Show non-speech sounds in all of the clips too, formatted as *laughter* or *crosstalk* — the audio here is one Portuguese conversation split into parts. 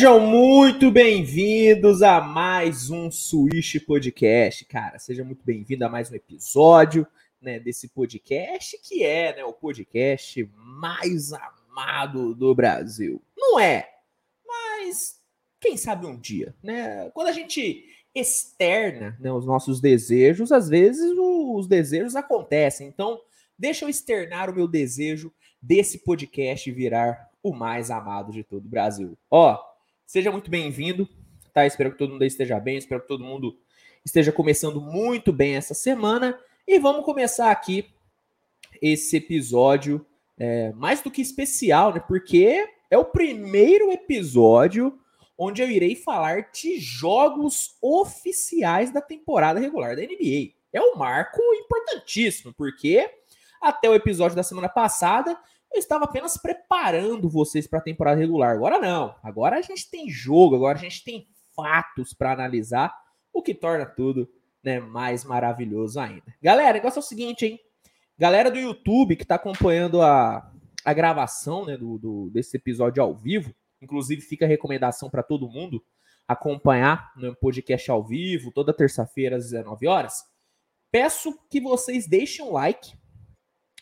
Sejam muito bem-vindos a mais um Switch Podcast. Cara, seja muito bem-vindo a mais um episódio né, desse podcast, que é né, o podcast mais amado do Brasil. Não é, mas quem sabe um dia, né? Quando a gente externa né, os nossos desejos, às vezes os desejos acontecem. Então, deixa eu externar o meu desejo desse podcast virar o mais amado de todo o Brasil. Ó, Seja muito bem-vindo, tá? Espero que todo mundo esteja bem, espero que todo mundo esteja começando muito bem essa semana. E vamos começar aqui esse episódio é, mais do que especial, né? Porque é o primeiro episódio onde eu irei falar de jogos oficiais da temporada regular da NBA. É um marco importantíssimo, porque até o episódio da semana passada eu estava apenas preparando vocês para a temporada regular. Agora não. Agora a gente tem jogo, agora a gente tem fatos para analisar, o que torna tudo né, mais maravilhoso ainda. Galera, o negócio é o seguinte, hein? Galera do YouTube que está acompanhando a, a gravação né, do, do, desse episódio ao vivo, inclusive fica a recomendação para todo mundo acompanhar no podcast ao vivo, toda terça-feira às 19 horas. Peço que vocês deixem um like,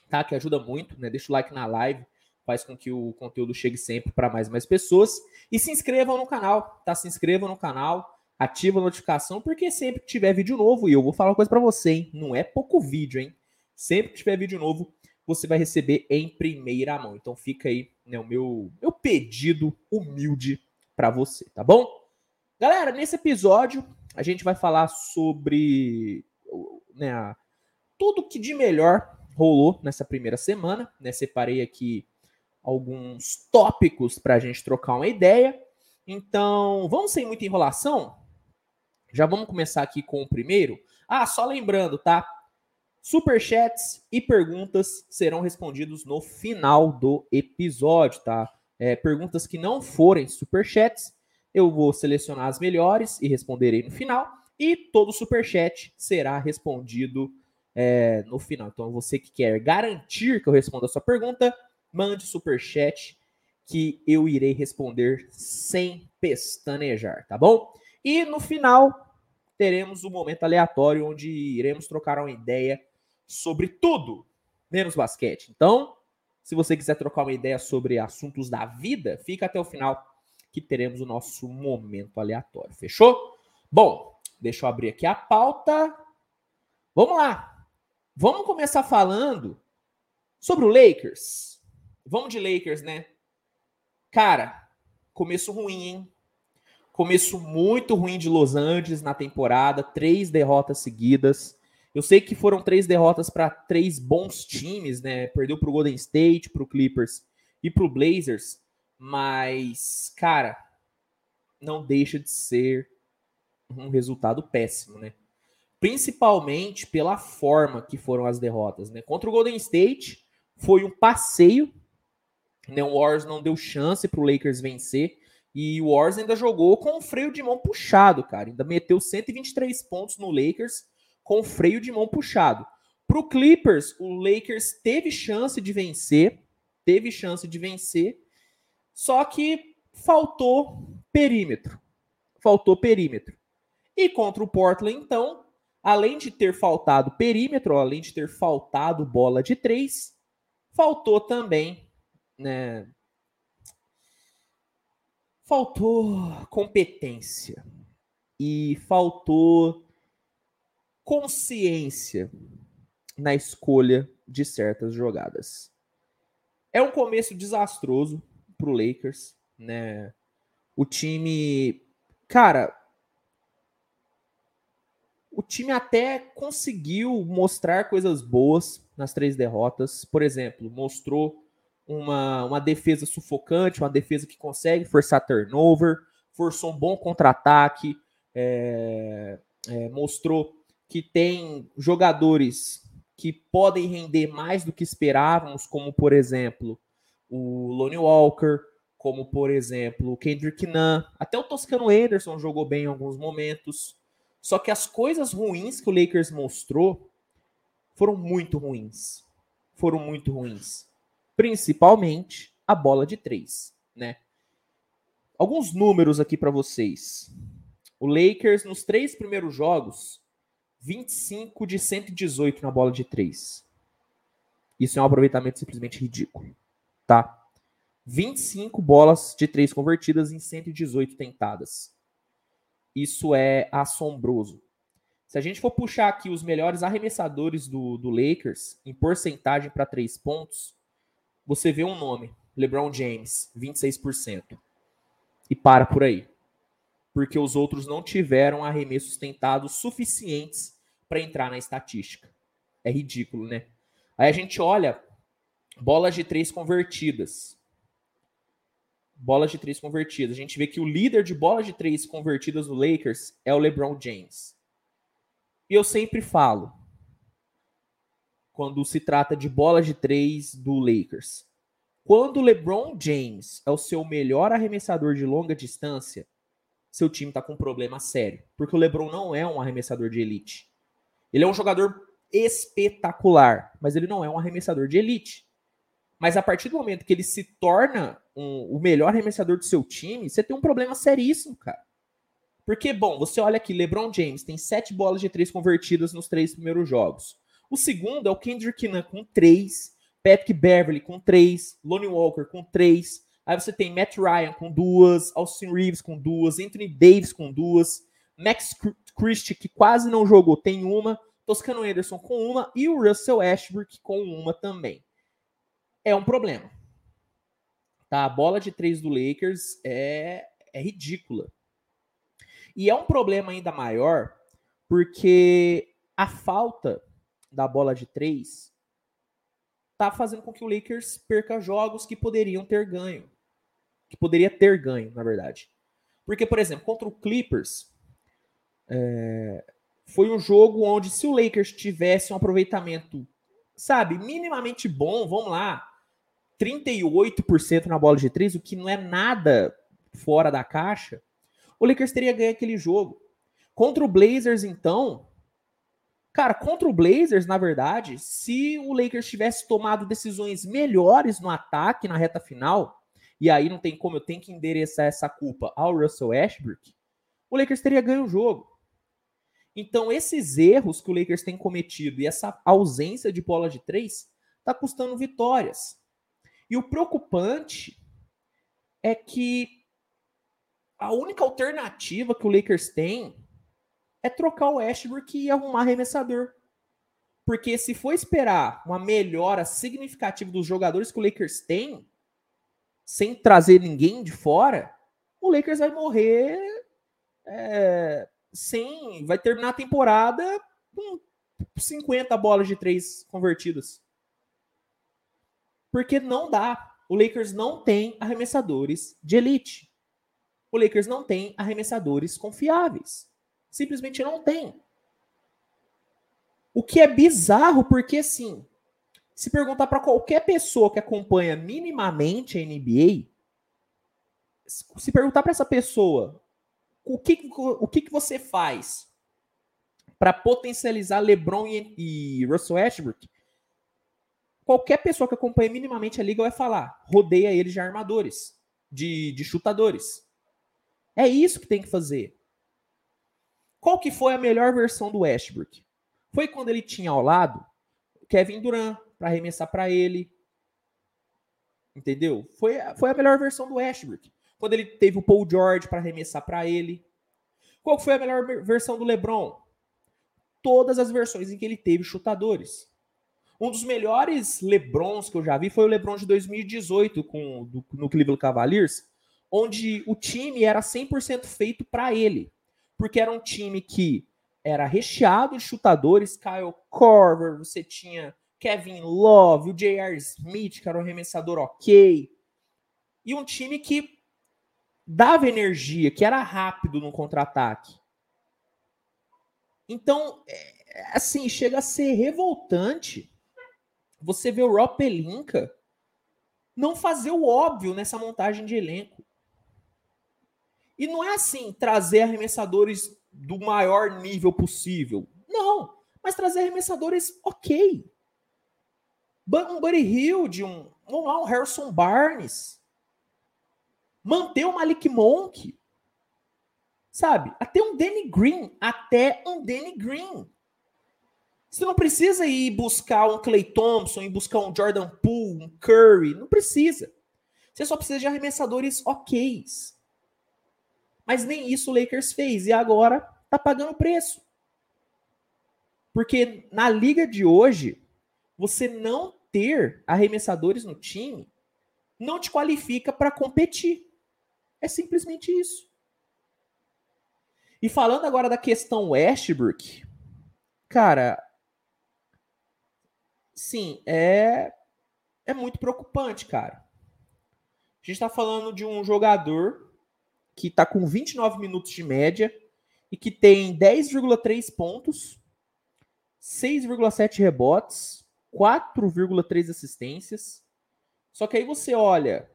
tá? Que ajuda muito, né? Deixa o like na live, faz com que o conteúdo chegue sempre para mais e mais pessoas. E se inscrevam no canal, tá? Se inscrevam no canal, ativa a notificação, porque sempre que tiver vídeo novo, e eu vou falar uma coisa para você, hein? Não é pouco vídeo, hein? Sempre que tiver vídeo novo, você vai receber em primeira mão. Então fica aí né, o meu, meu pedido humilde para você, tá bom? Galera, nesse episódio a gente vai falar sobre né, tudo que de melhor rolou nessa primeira semana. Né? Separei aqui alguns tópicos para a gente trocar uma ideia. Então, vamos sem muita enrolação? Já vamos começar aqui com o primeiro. Ah, só lembrando, tá? Superchats e perguntas serão respondidos no final do episódio, tá? É, perguntas que não forem superchats, eu vou selecionar as melhores e responderei no final. E todo superchat será respondido é, no final. Então, você que quer garantir que eu responda a sua pergunta, mande super chat que eu irei responder sem pestanejar, tá bom? E no final teremos um momento aleatório onde iremos trocar uma ideia sobre tudo, menos basquete. Então, se você quiser trocar uma ideia sobre assuntos da vida, fica até o final que teremos o nosso momento aleatório. Fechou? Bom, deixa eu abrir aqui a pauta. Vamos lá. Vamos começar falando sobre o Lakers. Vamos de Lakers, né? Cara, começo ruim, hein? Começo muito ruim de Los Angeles na temporada, três derrotas seguidas. Eu sei que foram três derrotas para três bons times, né? Perdeu para o Golden State, para o Clippers e para o Blazers, mas, cara, não deixa de ser um resultado péssimo, né? Principalmente pela forma que foram as derrotas. Né? Contra o Golden State foi um passeio, né? o Warriors não deu chance para o Lakers vencer, e o Warriors ainda jogou com o freio de mão puxado, cara, ainda meteu 123 pontos no Lakers com o freio de mão puxado. Para o Clippers, o Lakers teve chance de vencer, teve chance de vencer, só que faltou perímetro. Faltou perímetro. E contra o Portland, então, além de ter faltado perímetro, além de ter faltado bola de três, faltou também, né? Faltou competência e faltou consciência na escolha de certas jogadas. É um começo desastroso para o Lakers, né? O time, cara, o time até conseguiu mostrar coisas boas nas três derrotas. Por exemplo, mostrou uma, uma defesa sufocante, uma defesa que consegue forçar turnover, forçou um bom contra-ataque, é, é, mostrou que tem jogadores que podem render mais do que esperávamos, como por exemplo o Lonnie Walker, como por exemplo o Kendrick Nunn, até o Toscano Anderson jogou bem em alguns momentos. Só que as coisas ruins que o Lakers mostrou foram muito ruins. Foram muito ruins. Principalmente a bola de três, né? alguns números aqui para vocês. O Lakers, nos três primeiros jogos, 25 de 118 na bola de três. Isso é um aproveitamento simplesmente ridículo, tá? 25 bolas de três convertidas em 118 tentadas. Isso é assombroso. Se a gente for puxar aqui os melhores arremessadores do, do Lakers em porcentagem para três pontos, você vê um nome: LeBron James, 26%. E para por aí. Porque os outros não tiveram arremessos tentados suficientes para entrar na estatística. É ridículo, né? Aí a gente olha bolas de três convertidas bolas de três convertidas. A gente vê que o líder de bolas de três convertidas no Lakers é o LeBron James. E eu sempre falo, quando se trata de bolas de três do Lakers, quando o LeBron James é o seu melhor arremessador de longa distância, seu time está com um problema sério. Porque o LeBron não é um arremessador de elite. Ele é um jogador espetacular, mas ele não é um arremessador de elite. Mas a partir do momento que ele se torna um, o melhor arremessador do seu time, você tem um problema seríssimo, cara. Porque, bom, você olha aqui, LeBron James tem sete bolas de três convertidas nos três primeiros jogos. O segundo é o Kendrick Nunn com três, Patrick Beverly com três, Lonnie Walker com três. Aí você tem Matt Ryan com duas, Austin Reeves com duas, Anthony Davis com duas, Max Christie, que quase não jogou, tem uma, Toscano Anderson com uma e o Russell Ashbrook com uma também é um problema. Tá? A bola de três do Lakers é, é ridícula. E é um problema ainda maior porque a falta da bola de três tá fazendo com que o Lakers perca jogos que poderiam ter ganho. Que poderia ter ganho, na verdade. Porque, por exemplo, contra o Clippers, é, foi um jogo onde se o Lakers tivesse um aproveitamento, sabe, minimamente bom, vamos lá, 38% na bola de três, o que não é nada fora da caixa, o Lakers teria ganho aquele jogo. Contra o Blazers, então, cara, contra o Blazers, na verdade, se o Lakers tivesse tomado decisões melhores no ataque na reta final, e aí não tem como eu tenho que endereçar essa culpa ao Russell Ashbrook, o Lakers teria ganho o jogo. Então, esses erros que o Lakers tem cometido e essa ausência de bola de três tá custando vitórias. E o preocupante é que a única alternativa que o Lakers tem é trocar o Westbrook e arrumar arremessador. Porque se for esperar uma melhora significativa dos jogadores que o Lakers tem, sem trazer ninguém de fora, o Lakers vai morrer é, sem. Vai terminar a temporada com 50 bolas de três convertidas. Porque não dá. O Lakers não tem arremessadores de elite. O Lakers não tem arremessadores confiáveis. Simplesmente não tem. O que é bizarro, porque assim, se perguntar para qualquer pessoa que acompanha minimamente a NBA, se perguntar para essa pessoa o que, o que, que você faz para potencializar LeBron e, e Russell Westbrook, qualquer pessoa que acompanha minimamente a liga vai falar: rodeia eles de armadores, de, de chutadores. É isso que tem que fazer. Qual que foi a melhor versão do Westbrook? Foi quando ele tinha ao lado Kevin Durant para arremessar para ele. Entendeu? Foi, foi a melhor versão do Westbrook. Quando ele teve o Paul George para arremessar para ele. Qual foi a melhor versão do LeBron? Todas as versões em que ele teve chutadores. Um dos melhores LeBrons que eu já vi foi o LeBron de 2018 com, do, no Cleveland Cavaliers, onde o time era 100% feito para ele. Porque era um time que era recheado de chutadores, Kyle Korver, você tinha Kevin Love, o J.R. Smith, que era um arremessador ok. E um time que dava energia, que era rápido no contra-ataque. Então, é, assim, chega a ser revoltante você vê o Rob Pelinka não fazer o óbvio nessa montagem de elenco. E não é assim, trazer arremessadores do maior nível possível. Não, mas trazer arremessadores ok. Um Buddy Hilde, um, um Harrison Barnes. manter o Malik Monk, sabe? Até um Danny Green, até um Danny Green. Você não precisa ir buscar um Clay Thompson, ir buscar um Jordan Poole, um Curry, não precisa. Você só precisa de arremessadores OKs. Mas nem isso o Lakers fez e agora tá pagando preço. Porque na liga de hoje, você não ter arremessadores no time não te qualifica para competir. É simplesmente isso. E falando agora da questão Westbrook, cara, sim, é é muito preocupante, cara. A gente está falando de um jogador que está com 29 minutos de média e que tem 10,3 pontos, 6,7 rebotes, 4,3 assistências. Só que aí você olha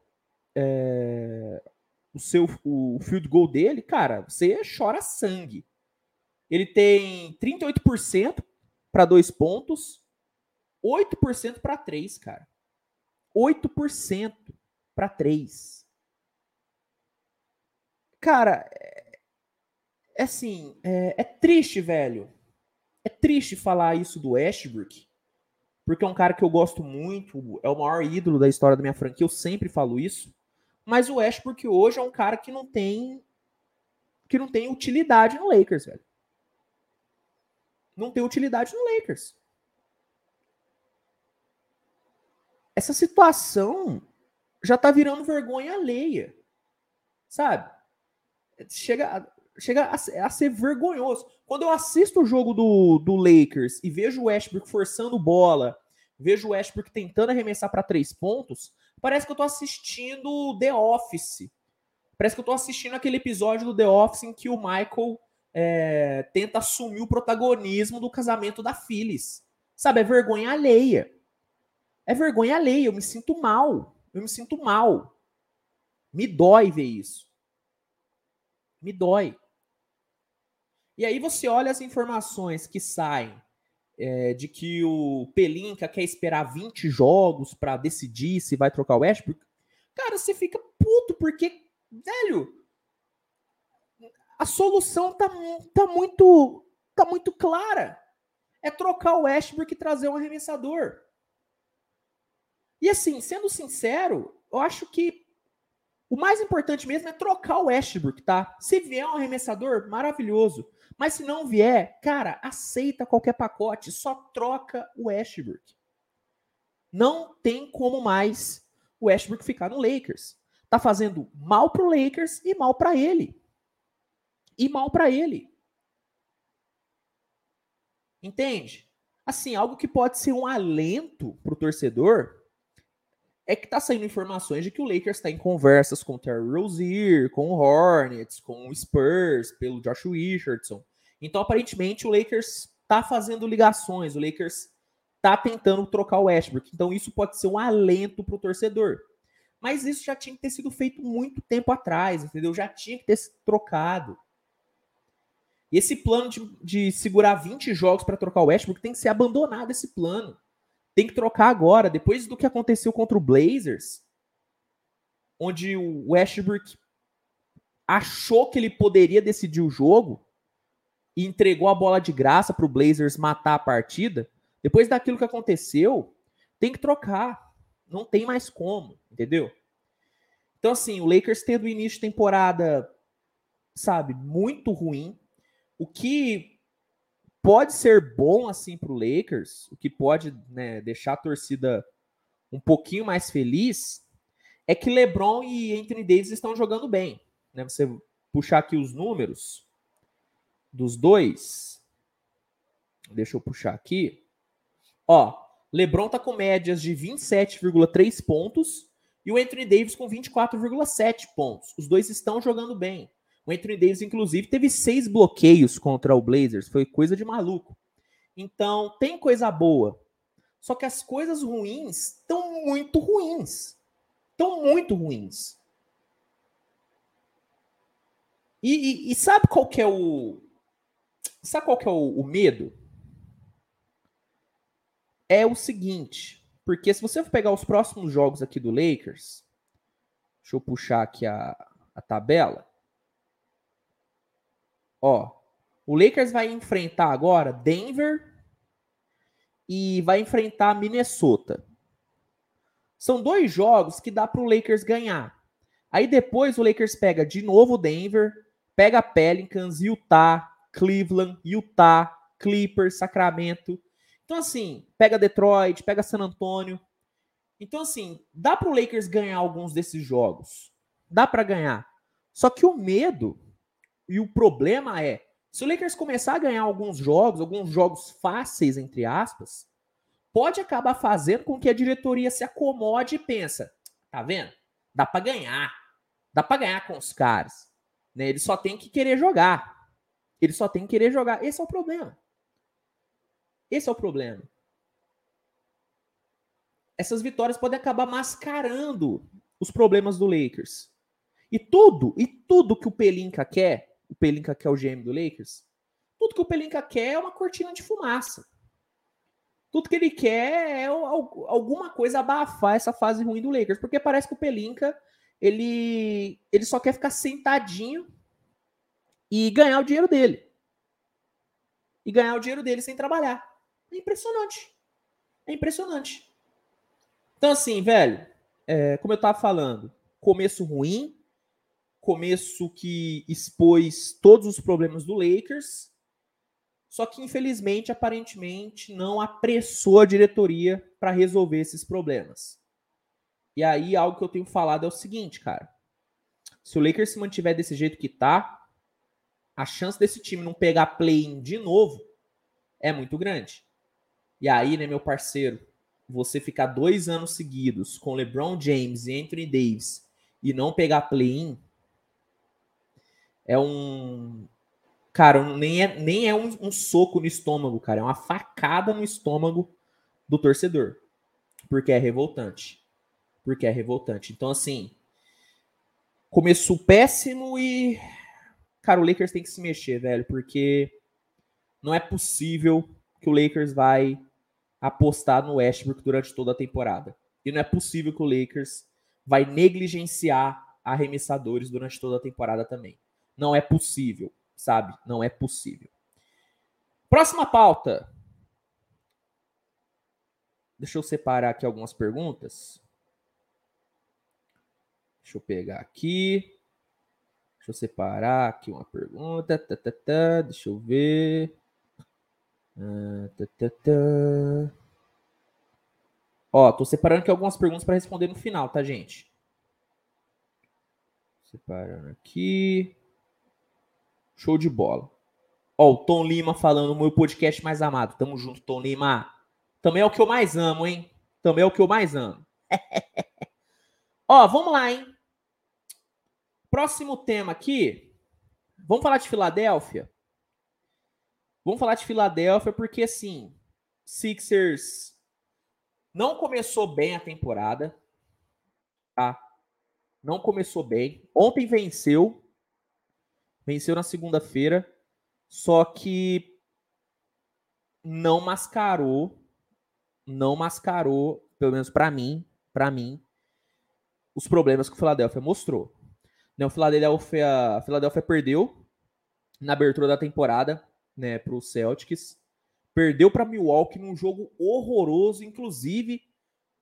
é, o seu o field goal dele, cara, você chora sangue. Ele tem 38% para dois pontos, 8% para três, cara. 8% para três. Cara, é, é assim, é, é triste, velho. É triste falar isso do Westbrook, porque é um cara que eu gosto muito, é o maior ídolo da história da minha franquia, eu sempre falo isso. Mas o Westbrook hoje é um cara que não tem que não tem utilidade no Lakers, velho. Não tem utilidade no Lakers. Essa situação já tá virando vergonha alheia. Sabe? Chega, chega a, a, ser vergonhoso. Quando eu assisto o jogo do, do Lakers e vejo o Westbrook forçando bola, vejo o Westbrook tentando arremessar para três pontos, parece que eu tô assistindo The Office. Parece que eu tô assistindo aquele episódio do The Office em que o Michael é, tenta assumir o protagonismo do casamento da Phyllis. Sabe, é vergonha alheia. É vergonha alheia, eu me sinto mal. Eu me sinto mal. Me dói ver isso. Me dói. E aí você olha as informações que saem é, de que o Pelinka quer esperar 20 jogos para decidir se vai trocar o Westbrook. Cara, você fica puto porque, velho, a solução tá, tá muito tá muito clara. É trocar o Westbrook e trazer um arremessador. E assim, sendo sincero, eu acho que o mais importante mesmo é trocar o Westbrook, tá? Se vier um arremessador, maravilhoso. Mas se não vier, cara, aceita qualquer pacote, só troca o Westbrook. Não tem como mais o Westbrook ficar no Lakers. Tá fazendo mal pro Lakers e mal para ele. E mal para ele. Entende? Assim, algo que pode ser um alento pro torcedor é que tá saindo informações de que o Lakers está em conversas com o Terry Rozier, com o Hornets, com o Spurs, pelo Josh Richardson. Então, aparentemente, o Lakers tá fazendo ligações, o Lakers tá tentando trocar o Westbrook. Então, isso pode ser um alento para o torcedor. Mas isso já tinha que ter sido feito muito tempo atrás, entendeu? Já tinha que ter trocado. E esse plano de, de segurar 20 jogos para trocar o Westbrook tem que ser abandonado esse plano. Tem que trocar agora, depois do que aconteceu contra o Blazers, onde o Westbrook achou que ele poderia decidir o jogo e entregou a bola de graça para o Blazers matar a partida. Depois daquilo que aconteceu, tem que trocar. Não tem mais como, entendeu? Então, assim, o Lakers tendo início de temporada, sabe, muito ruim. O que pode ser bom assim para o Lakers, o que pode né, deixar a torcida um pouquinho mais feliz, é que LeBron e Anthony Davis estão jogando bem. Né? Você puxar aqui os números dos dois. Deixa eu puxar aqui. Ó, LeBron tá com médias de 27,3 pontos e o Anthony Davis com 24,7 pontos. Os dois estão jogando bem. O Anthony Davis, inclusive, teve seis bloqueios contra o Blazers. Foi coisa de maluco. Então, tem coisa boa. Só que as coisas ruins estão muito ruins. Estão muito ruins. E, e, e, sabe qual que é o. Sabe qual que é o, o medo? É o seguinte. Porque se você for pegar os próximos jogos aqui do Lakers, Deixa eu puxar aqui a, a tabela. Ó, o Lakers vai enfrentar agora Denver e vai enfrentar Minnesota. São dois jogos que dá para o Lakers ganhar. Aí depois o Lakers pega de novo Denver, pega Pelicans, Utah, Cleveland, Utah, Clippers, Sacramento. Então assim, pega Detroit, pega San Antonio. Então assim, dá para o Lakers ganhar alguns desses jogos. Dá para ganhar. Só que o medo e o problema é se o Lakers começar a ganhar alguns jogos, alguns jogos fáceis, entre aspas, pode acabar fazendo com que a diretoria se acomode e pensa, tá vendo? Dá para ganhar. Dá para ganhar com os caras. Né? Ele só tem que querer jogar. Ele só tem que querer jogar. Esse é o problema. Esse é o problema. Essas vitórias podem acabar mascarando os problemas do Lakers. E tudo, e tudo que o Pelinka quer o Pelinka quer o GM do Lakers, tudo que o Pelinka quer é uma cortina de fumaça. Tudo que ele quer é alguma coisa abafar essa fase ruim do Lakers, porque parece que o Pelinka ele, ele só quer ficar sentadinho e ganhar o dinheiro dele. E ganhar o dinheiro dele sem trabalhar. É impressionante. É impressionante. Então, assim, velho, é, como eu tava falando, começo ruim, começo que expôs todos os problemas do Lakers, só que infelizmente, aparentemente, não apressou a diretoria para resolver esses problemas. E aí, algo que eu tenho falado é o seguinte, cara. Se o Lakers se mantiver desse jeito que tá, a chance desse time não pegar play-in de novo é muito grande. E aí, né, meu parceiro, você ficar dois anos seguidos com LeBron James e Anthony Davis e não pegar play-in, é um. Cara, nem é, nem é um, um, soco no estômago, cara. É uma facada no estômago do torcedor. Porque é revoltante. Porque é revoltante. Então, assim. Começou péssimo e. Cara, o Lakers tem que se mexer, velho. Porque não é possível que o Lakers vai apostar no Westbrook durante toda a temporada. E não é possível que o Lakers vai negligenciar arremessadores durante toda a temporada também. Não é possível, sabe? Não é possível. Próxima pauta. Deixa eu separar aqui algumas perguntas. Deixa eu pegar aqui. Deixa eu separar aqui uma pergunta. Deixa eu ver. Ah. Ó, tô separando aqui algumas perguntas para responder no final, tá, gente? Separando aqui. Show de bola. Ó, o Tom Lima falando, meu podcast mais amado. Tamo junto, Tom Lima. Também é o que eu mais amo, hein? Também é o que eu mais amo. *laughs* Ó, vamos lá, hein? Próximo tema aqui. Vamos falar de Filadélfia? Vamos falar de Filadélfia porque, assim, Sixers não começou bem a temporada, tá? Não começou bem. Ontem venceu, Venceu na segunda-feira, só que não mascarou, não mascarou, pelo menos para mim, para mim, os problemas que o Philadelphia mostrou. Né, o Philadelphia, a Philadelphia perdeu na abertura da temporada, né, para o Celtics. Perdeu para Milwaukee num jogo horroroso, inclusive,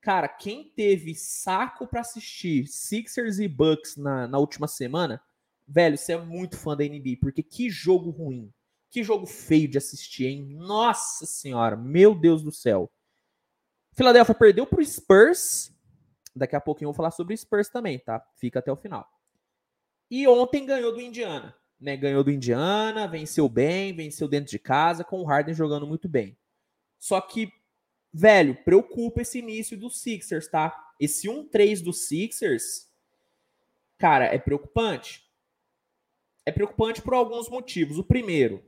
cara, quem teve saco para assistir Sixers e Bucks na, na última semana, Velho, você é muito fã da NBA, porque que jogo ruim. Que jogo feio de assistir, hein? Nossa senhora, meu Deus do céu. Philadelphia perdeu pro Spurs. Daqui a pouquinho eu vou falar sobre o Spurs também, tá? Fica até o final. E ontem ganhou do Indiana. Né? Ganhou do Indiana, venceu bem, venceu dentro de casa, com o Harden jogando muito bem. Só que, velho, preocupa esse início do Sixers, tá? Esse 1-3 do Sixers, cara, é preocupante é preocupante por alguns motivos. O primeiro,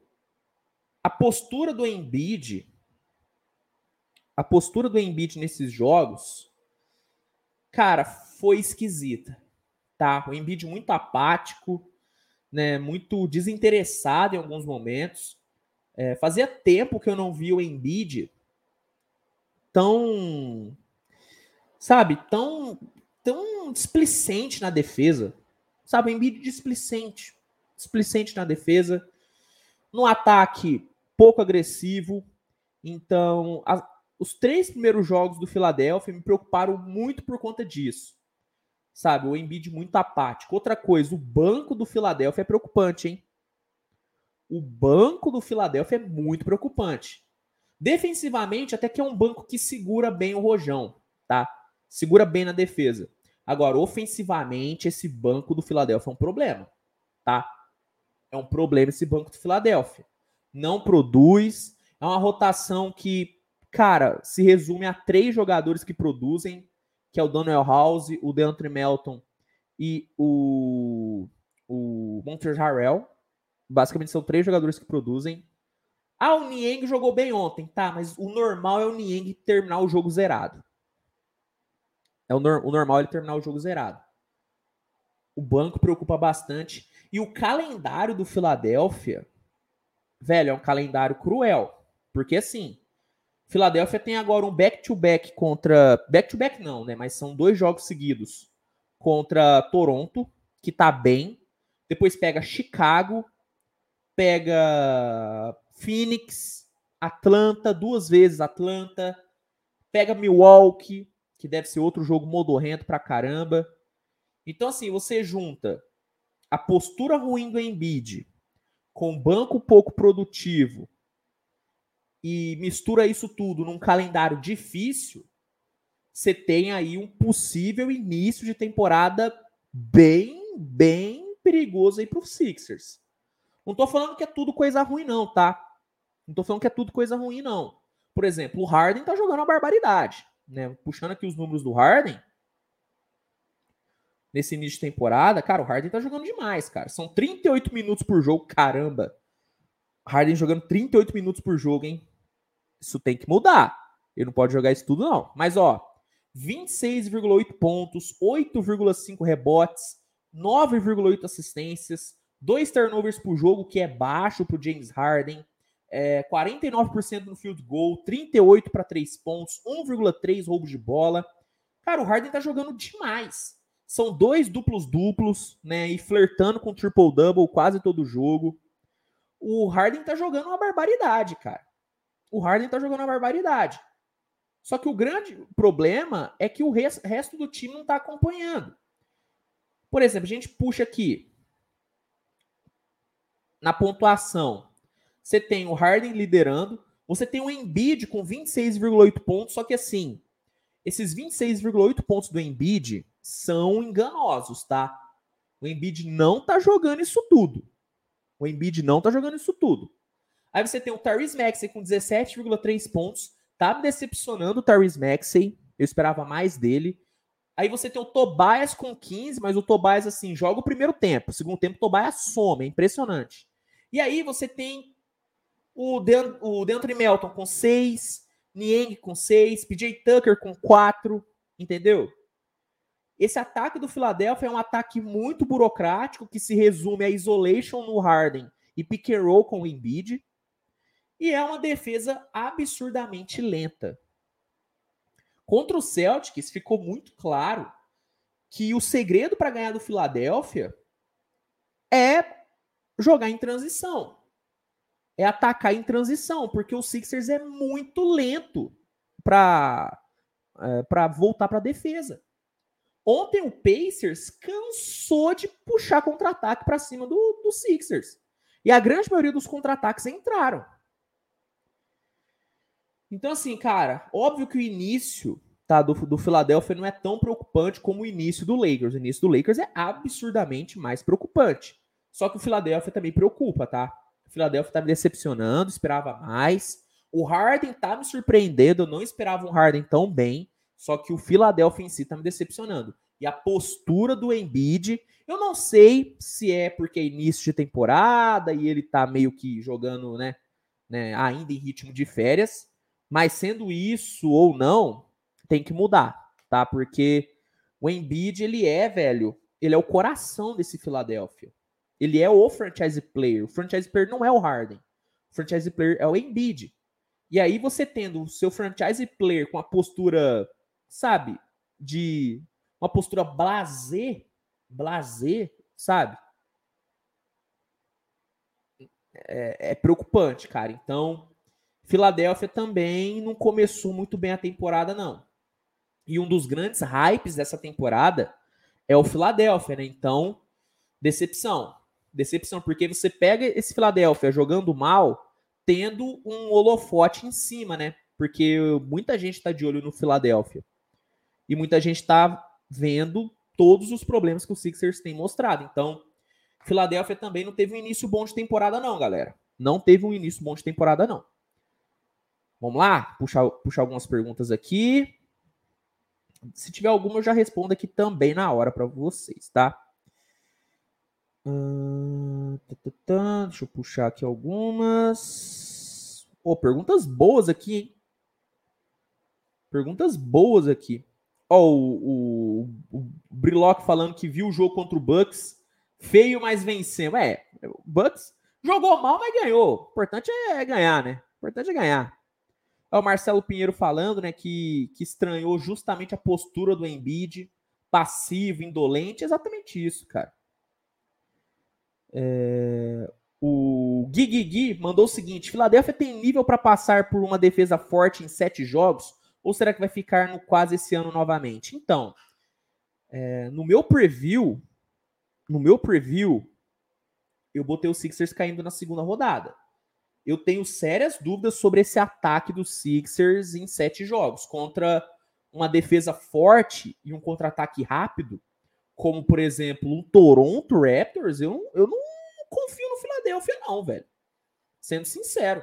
a postura do Embiid, a postura do Embiid nesses jogos, cara, foi esquisita, tá? O Embiid muito apático, né? Muito desinteressado em alguns momentos. É, fazia tempo que eu não vi o Embiid tão, sabe, tão tão displicente na defesa. Sabe, o Embiid displicente. Displicente na defesa. No ataque, pouco agressivo. Então, a, os três primeiros jogos do Philadelphia me preocuparam muito por conta disso. Sabe, o Embiid muito apático. Outra coisa, o banco do Philadelphia é preocupante, hein? O banco do Philadelphia é muito preocupante. Defensivamente, até que é um banco que segura bem o rojão, tá? Segura bem na defesa. Agora, ofensivamente, esse banco do Philadelphia é um problema, tá? É um problema esse banco do Philadelphia. Não produz, é uma rotação que, cara, se resume a três jogadores que produzem, que é o Daniel House, o DeAndre Melton e o, o Harrell. Basicamente são três jogadores que produzem. Ah, o Niang jogou bem ontem, tá, mas o normal é o Niang terminar o jogo zerado. É o, normal ele terminar o jogo zerado. O banco preocupa bastante. E o calendário do Philadelphia, velho, é um calendário cruel. Porque assim, Philadelphia tem agora um back-to-back -back contra. Back-to-back -back não, né? Mas são dois jogos seguidos contra Toronto, que tá bem. Depois pega Chicago, pega Phoenix, Atlanta, duas vezes Atlanta, pega Milwaukee, que deve ser outro jogo modorrento pra caramba. Então, assim, você junta a postura ruim do Embiid com banco pouco produtivo e mistura isso tudo num calendário difícil, você tem aí um possível início de temporada bem, bem perigoso aí pro Sixers. Não tô falando que é tudo coisa ruim, não, tá? Não tô falando que é tudo coisa ruim, não. Por exemplo, o Harden tá jogando uma barbaridade né, puxando aqui os números do Harden, nesse início de temporada, cara, o Harden tá jogando demais, cara. São 38 minutos por jogo, caramba. Harden jogando 38 minutos por jogo, hein? Isso tem que mudar. Ele não pode jogar isso tudo, não. Mas, ó, 26,8 pontos, 8,5 rebotes, 9,8 assistências, 2 turnovers por jogo, que é baixo pro James Harden é, 49% no field goal, 38 para 3 pontos, 1,3 roubo de bola. Cara, o Harden tá jogando demais. São dois duplos duplos, né? E flertando com triple double quase todo jogo. O Harden tá jogando uma barbaridade, cara. O Harden tá jogando uma barbaridade. Só que o grande problema é que o resto do time não tá acompanhando. Por exemplo, a gente puxa aqui na pontuação você tem o Harden liderando, você tem o Embiid com 26,8 pontos, só que assim, esses 26,8 pontos do Embiid são enganosos, tá? O Embiid não tá jogando isso tudo. O Embiid não tá jogando isso tudo. Aí você tem o Tyrese Maxey com 17,3 pontos. Tá me decepcionando o Tyrese Maxey. Eu esperava mais dele. Aí você tem o Tobias com 15, mas o Tobias, assim, joga o primeiro tempo. O segundo tempo, o Tobias some. É impressionante. E aí você tem o, De o DeAndre Melton com 6, Niang com 6, PJ Tucker com 4, entendeu? Esse ataque do Philadelphia é um ataque muito burocrático que se resume a isolation no Harden e pick and roll com o Embiid. E é uma defesa absurdamente lenta. Contra o Celtics ficou muito claro que o segredo para ganhar do Philadelphia é jogar em transição é atacar em transição, porque o Sixers é muito lento para é, para voltar para a defesa. Ontem o Pacers cansou de puxar contra-ataque para cima do, do Sixers. E a grande maioria dos contra-ataques entraram. Então, assim, cara, óbvio que o início tá, do, do Philadelphia não é tão preocupante como o início do Lakers. O início do Lakers é absurdamente mais preocupante. Só que o Philadelphia também preocupa, tá? Philadelphia tá me decepcionando, esperava mais. O Harden tá me surpreendendo, eu não esperava um Harden tão bem, só que o Philadelphia em si tá me decepcionando. E a postura do Embiid, eu não sei se é porque é início de temporada e ele tá meio que jogando, né, né, ainda em ritmo de férias, mas sendo isso ou não, tem que mudar, tá? Porque o Embiid, ele é, velho, ele é o coração desse Philadelphia. Ele é o franchise player. O franchise player não é o Harden. O franchise player é o Embiid. E aí você tendo o seu franchise player com a postura, sabe, de uma postura blazer, blazer, sabe? É, é preocupante, cara. Então, Filadélfia também não começou muito bem a temporada, não. E um dos grandes hypes dessa temporada é o Filadélfia, né? Então, decepção. Decepção, porque você pega esse Filadélfia jogando mal, tendo um holofote em cima, né? Porque muita gente está de olho no Filadélfia. E muita gente está vendo todos os problemas que o Sixers tem mostrado. Então, Filadélfia também não teve um início bom de temporada, não, galera. Não teve um início bom de temporada, não. Vamos lá? Puxar, puxar algumas perguntas aqui. Se tiver alguma, eu já respondo aqui também na hora para vocês, tá? Hum, deixa eu puxar aqui algumas. Oh, perguntas boas aqui, hein? Perguntas boas aqui. Ó, o, o, o Brilock falando que viu o jogo contra o Bucks. Feio, mas venceu. É, o Bucks jogou mal, mas ganhou. O importante é ganhar, né? O importante é ganhar. É o Marcelo Pinheiro falando, né, que, que estranhou justamente a postura do Embiid, passivo, indolente, exatamente isso, cara. É, o Gui, Gui mandou o seguinte: Filadélfia tem nível para passar por uma defesa forte em sete jogos? Ou será que vai ficar no quase esse ano novamente? Então, é, no meu preview, no meu preview, eu botei o Sixers caindo na segunda rodada eu tenho sérias dúvidas sobre esse ataque dos Sixers em sete jogos contra uma defesa forte e um contra-ataque rápido, como por exemplo um Toronto Raptors. Eu, eu não confio no Philadelphia, não, velho. Sendo sincero.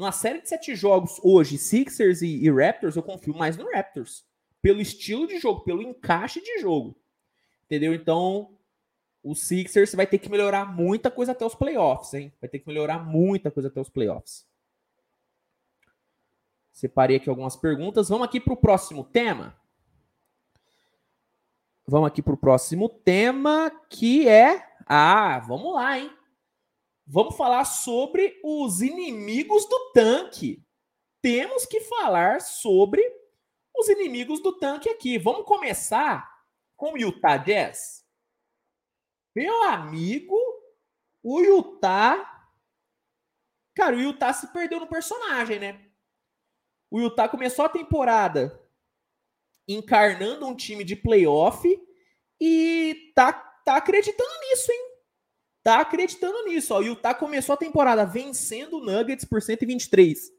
Numa série de sete jogos hoje, Sixers e, e Raptors, eu confio mais no Raptors. Pelo estilo de jogo, pelo encaixe de jogo. Entendeu? Então, o Sixers vai ter que melhorar muita coisa até os playoffs, hein? Vai ter que melhorar muita coisa até os playoffs. Separei aqui algumas perguntas. Vamos aqui para o próximo tema. Vamos aqui para o próximo tema, que é. Ah, vamos lá, hein? Vamos falar sobre os inimigos do tanque. Temos que falar sobre os inimigos do tanque aqui. Vamos começar com o Utah Jazz. Meu amigo, o Utah. Cara, o Utah se perdeu no personagem, né? O Utah começou a temporada encarnando um time de playoff e tá, tá acreditando nisso, hein? Tá acreditando nisso. Ó. O Utah começou a temporada vencendo o Nuggets por 123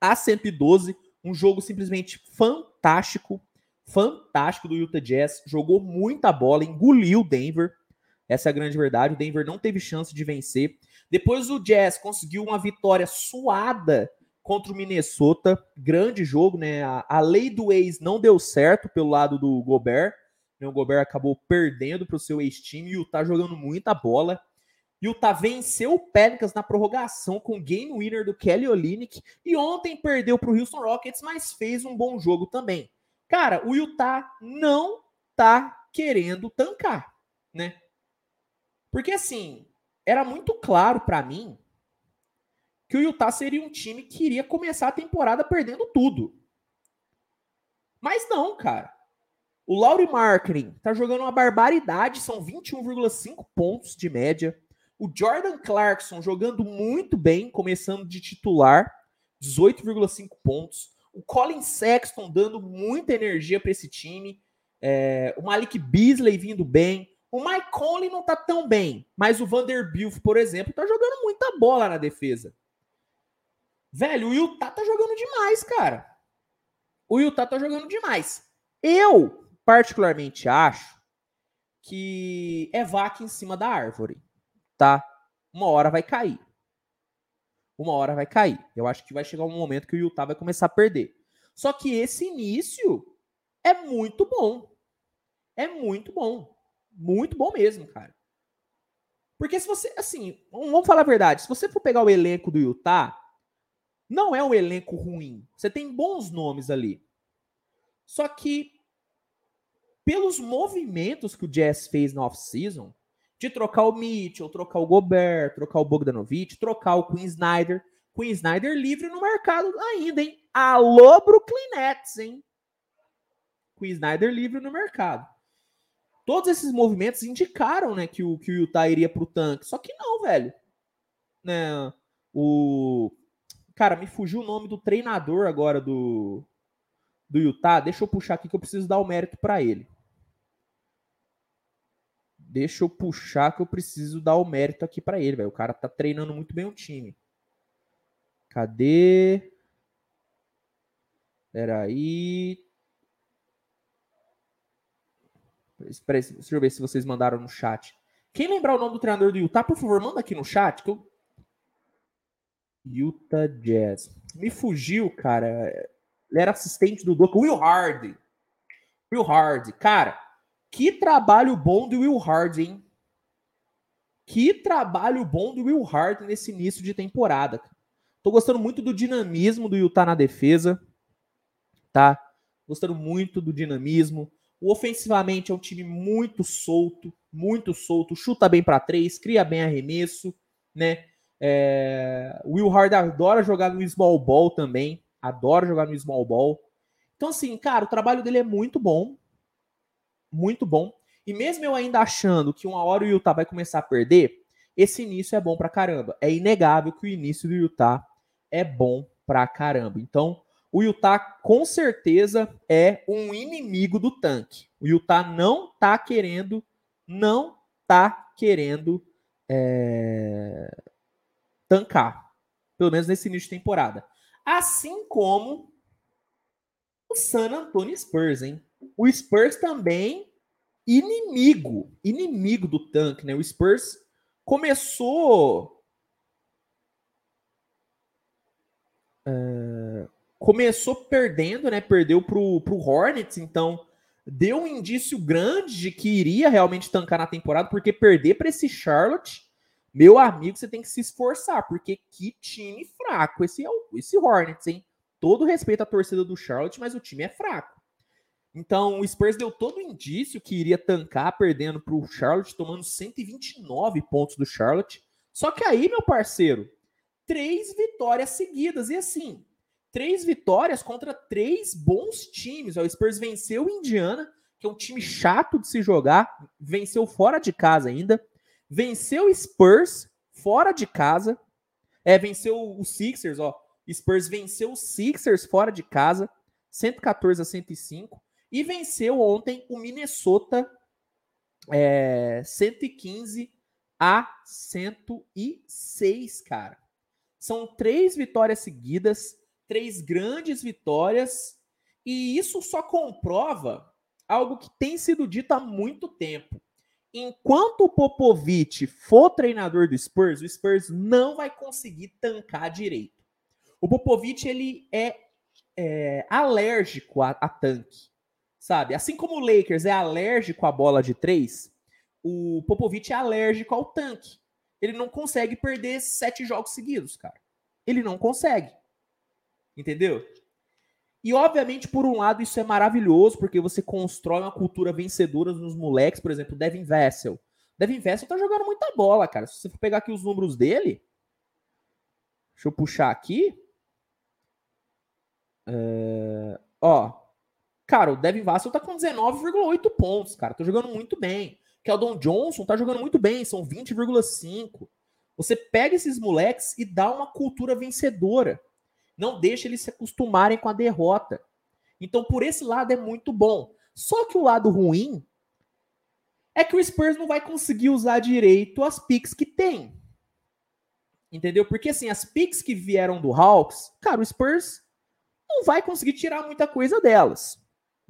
a 112. Um jogo simplesmente fantástico. Fantástico do Utah Jazz. Jogou muita bola, engoliu o Denver. Essa é a grande verdade. O Denver não teve chance de vencer. Depois o Jazz conseguiu uma vitória suada contra o Minnesota. Grande jogo, né? A, a lei do ex não deu certo pelo lado do Gobert. Né? O Gobert acabou perdendo para o seu ex-time e o tá jogando muita bola. Utah venceu o Pelicans na prorrogação com o game winner do Kelly Olynyk e ontem perdeu para o Houston Rockets, mas fez um bom jogo também. Cara, o Utah não tá querendo tancar, né? Porque assim, era muito claro para mim que o Utah seria um time que iria começar a temporada perdendo tudo. Mas não, cara. O Laurie Marketing tá jogando uma barbaridade, são 21,5 pontos de média. O Jordan Clarkson jogando muito bem, começando de titular, 18,5 pontos. O Colin Sexton dando muita energia para esse time. É, o Malik Beasley vindo bem. O Mike Conley não tá tão bem, mas o Vanderbilt, por exemplo, tá jogando muita bola na defesa. Velho, o Utah tá jogando demais, cara. O Utah tá jogando demais. Eu, particularmente, acho que é vaca em cima da árvore, tá? Uma hora vai cair. Uma hora vai cair. Eu acho que vai chegar um momento que o Utah vai começar a perder. Só que esse início é muito bom. É muito bom. Muito bom mesmo, cara. Porque se você, assim, vamos falar a verdade, se você for pegar o elenco do Utah, não é um elenco ruim. Você tem bons nomes ali. Só que pelos movimentos que o Jazz fez na off-season, de trocar o Mitchell, trocar o Gobert, trocar o Bogdanovich, trocar o Queen Snyder, Queen Snyder livre no mercado ainda, hein? Alô, Brooklyn Nets, hein? Queen Snyder livre no mercado. todos esses movimentos indicaram, né, que o, que o Utah iria pro tanque. Só que não, velho. Né, o Cara, me fugiu o nome do treinador agora do do Utah. Deixa eu puxar aqui que eu preciso dar o mérito para ele. Deixa eu puxar que eu preciso dar o mérito aqui para ele, velho. O cara tá treinando muito bem o time. Cadê? Peraí. Deixa eu ver se vocês mandaram no chat. Quem lembrar o nome do treinador do Utah, por favor, manda aqui no chat. Que eu... Utah Jazz. Me fugiu, cara. Ele era assistente do Doca. Will Hardy. Will Hardy. Cara, que trabalho bom do Will Hardy, hein? Que trabalho bom do Will Hardy nesse início de temporada. Tô gostando muito do dinamismo do Utah na defesa. Tá? Gostando muito do dinamismo. O ofensivamente é um time muito solto, muito solto, chuta bem para três, cria bem arremesso, né? É... Will Hard adora jogar no small ball também, adora jogar no small ball. Então assim, cara, o trabalho dele é muito bom, muito bom. E mesmo eu ainda achando que uma hora o Utah vai começar a perder, esse início é bom pra caramba. É inegável que o início do Utah é bom pra caramba. Então, o Utah com certeza é um inimigo do tanque. O Utah não tá querendo, não tá querendo é, tancar. Pelo menos nesse início de temporada. Assim como o San Antonio Spurs, hein? O Spurs também inimigo, inimigo do tanque, né? O Spurs começou uh, começou perdendo, né? Perdeu pro, pro Hornets, então deu um indício grande de que iria realmente tancar na temporada, porque perder para esse Charlotte, meu amigo, você tem que se esforçar, porque que time fraco esse é esse Hornets, hein? Todo respeito à torcida do Charlotte, mas o time é fraco. Então, o Spurs deu todo o indício que iria tancar perdendo para o Charlotte, tomando 129 pontos do Charlotte. Só que aí, meu parceiro, três vitórias seguidas. E assim, três vitórias contra três bons times. O Spurs venceu o Indiana, que é um time chato de se jogar, venceu fora de casa ainda. Venceu o Spurs fora de casa. É, venceu o Sixers, ó. Spurs venceu o Sixers fora de casa, 114 a 105. E venceu ontem o Minnesota é, 115 a 106, cara. São três vitórias seguidas três grandes vitórias, e isso só comprova algo que tem sido dito há muito tempo. Enquanto o Popovich for treinador do Spurs, o Spurs não vai conseguir tancar direito. O Popovich ele é, é alérgico a, a, tanque, sabe? Assim como o Lakers é alérgico à bola de três, o Popovich é alérgico ao tanque. Ele não consegue perder sete jogos seguidos, cara. Ele não consegue. Entendeu? E, obviamente, por um lado, isso é maravilhoso, porque você constrói uma cultura vencedora nos moleques, por exemplo, Devin Vessel. Devin Vessel tá jogando muita bola, cara. Se você for pegar aqui os números dele, deixa eu puxar aqui. É... Ó, cara, o Devin Vassell tá com 19,8 pontos, cara. Tá jogando muito bem. Keldon Johnson tá jogando muito bem, são 20,5. Você pega esses moleques e dá uma cultura vencedora. Não deixa eles se acostumarem com a derrota. Então, por esse lado é muito bom. Só que o lado ruim é que o Spurs não vai conseguir usar direito as picks que tem. Entendeu? Porque assim, as picks que vieram do Hawks, cara, o Spurs não vai conseguir tirar muita coisa delas.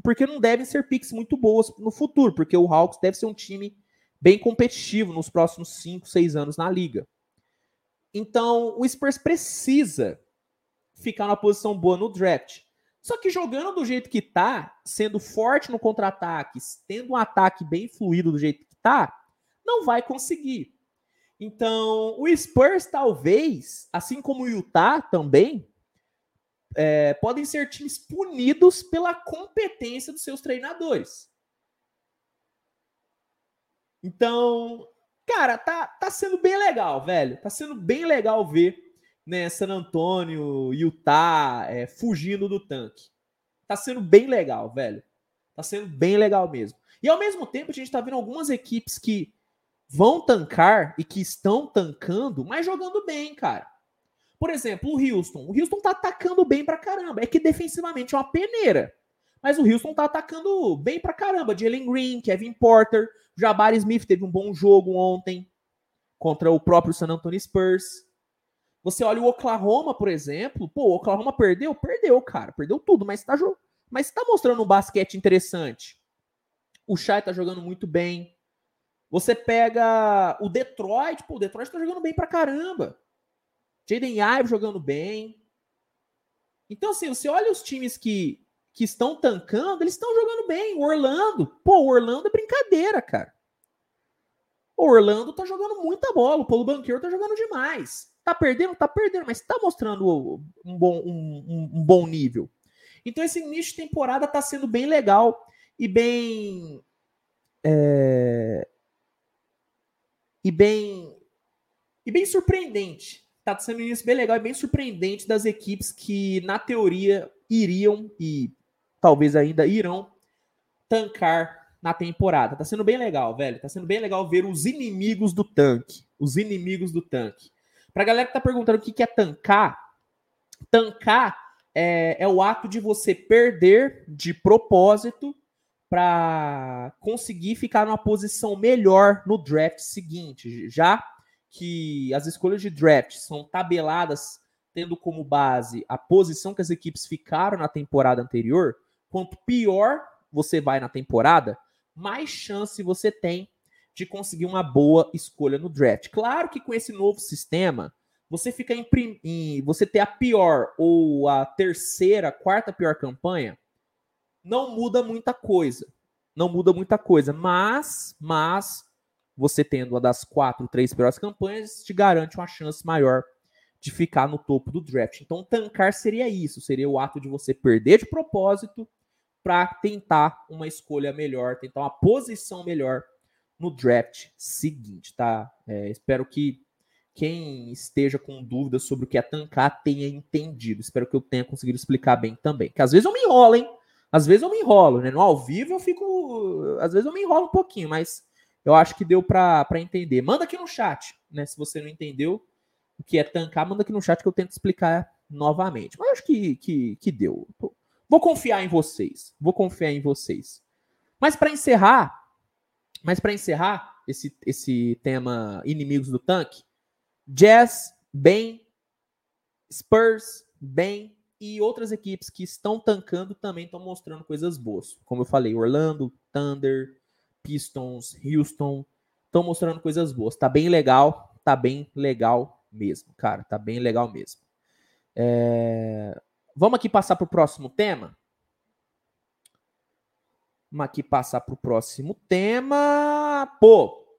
Porque não devem ser picks muito boas no futuro, porque o Hawks deve ser um time bem competitivo nos próximos 5, 6 anos na liga. Então, o Spurs precisa ficar numa posição boa no draft. Só que jogando do jeito que tá, sendo forte no contra-ataque, tendo um ataque bem fluido do jeito que tá, não vai conseguir. Então, o Spurs talvez, assim como o Utah também, é, podem ser times punidos pela competência dos seus treinadores. Então, cara, tá, tá sendo bem legal, velho. Tá sendo bem legal ver né, San Antônio, Utah, é, fugindo do tanque. Tá sendo bem legal, velho. Tá sendo bem legal mesmo. E ao mesmo tempo, a gente está vendo algumas equipes que vão tancar e que estão tancando, mas jogando bem, cara. Por exemplo, o Houston. O Houston tá atacando bem pra caramba. É que defensivamente é uma peneira. Mas o Houston tá atacando bem pra caramba. Jalen Green, Kevin Porter, Jabari Smith teve um bom jogo ontem contra o próprio San Antonio Spurs. Você olha o Oklahoma, por exemplo. Pô, o Oklahoma perdeu? Perdeu, cara. Perdeu tudo, mas tá, mas tá mostrando um basquete interessante. O Shai tá jogando muito bem. Você pega o Detroit, pô, o Detroit tá jogando bem pra caramba. Jaden Ive jogando bem. Então, assim, você olha os times que, que estão tancando, eles estão jogando bem. O Orlando, pô, o Orlando é brincadeira, cara. O Orlando tá jogando muita bola. O Paulo Banqueiro tá jogando demais. Tá perdendo? Tá perdendo, mas tá mostrando um bom, um, um bom nível. Então, esse início de temporada tá sendo bem legal e bem. É, e bem. E bem surpreendente tá sendo um início bem legal e bem surpreendente das equipes que, na teoria, iriam e talvez ainda irão tancar na temporada. Tá sendo bem legal, velho. Tá sendo bem legal ver os inimigos do tanque. Os inimigos do tanque. Pra galera que tá perguntando o que é tancar, tancar é, é o ato de você perder de propósito para conseguir ficar numa posição melhor no draft seguinte. Já que as escolhas de draft são tabeladas tendo como base a posição que as equipes ficaram na temporada anterior, quanto pior você vai na temporada, mais chance você tem de conseguir uma boa escolha no draft. Claro que com esse novo sistema, você fica em, em você ter a pior ou a terceira, quarta pior campanha, não muda muita coisa. Não muda muita coisa, mas mas você tendo uma das quatro, três piores campanhas, te garante uma chance maior de ficar no topo do draft. Então, tancar seria isso, seria o ato de você perder de propósito para tentar uma escolha melhor, tentar uma posição melhor no draft seguinte, tá? É, espero que quem esteja com dúvidas sobre o que é tancar tenha entendido. Espero que eu tenha conseguido explicar bem também. Que às vezes eu me enrolo, hein? Às vezes eu me enrolo, né? No ao vivo eu fico. Às vezes eu me enrolo um pouquinho, mas eu acho que deu para entender. Manda aqui no chat, né? Se você não entendeu o que é tancar, manda aqui no chat que eu tento explicar novamente. Mas acho que, que, que deu. Vou confiar em vocês. Vou confiar em vocês. Mas para encerrar, mas para encerrar esse, esse tema inimigos do tanque, Jazz, bem, Spurs, bem e outras equipes que estão tancando também estão mostrando coisas boas. Como eu falei, Orlando, Thunder, Pistons, Houston, estão mostrando coisas boas. Tá bem legal, tá bem legal mesmo, cara. Tá bem legal mesmo. É... Vamos aqui passar para o próximo tema. Vamos aqui passar para o próximo tema. Pô,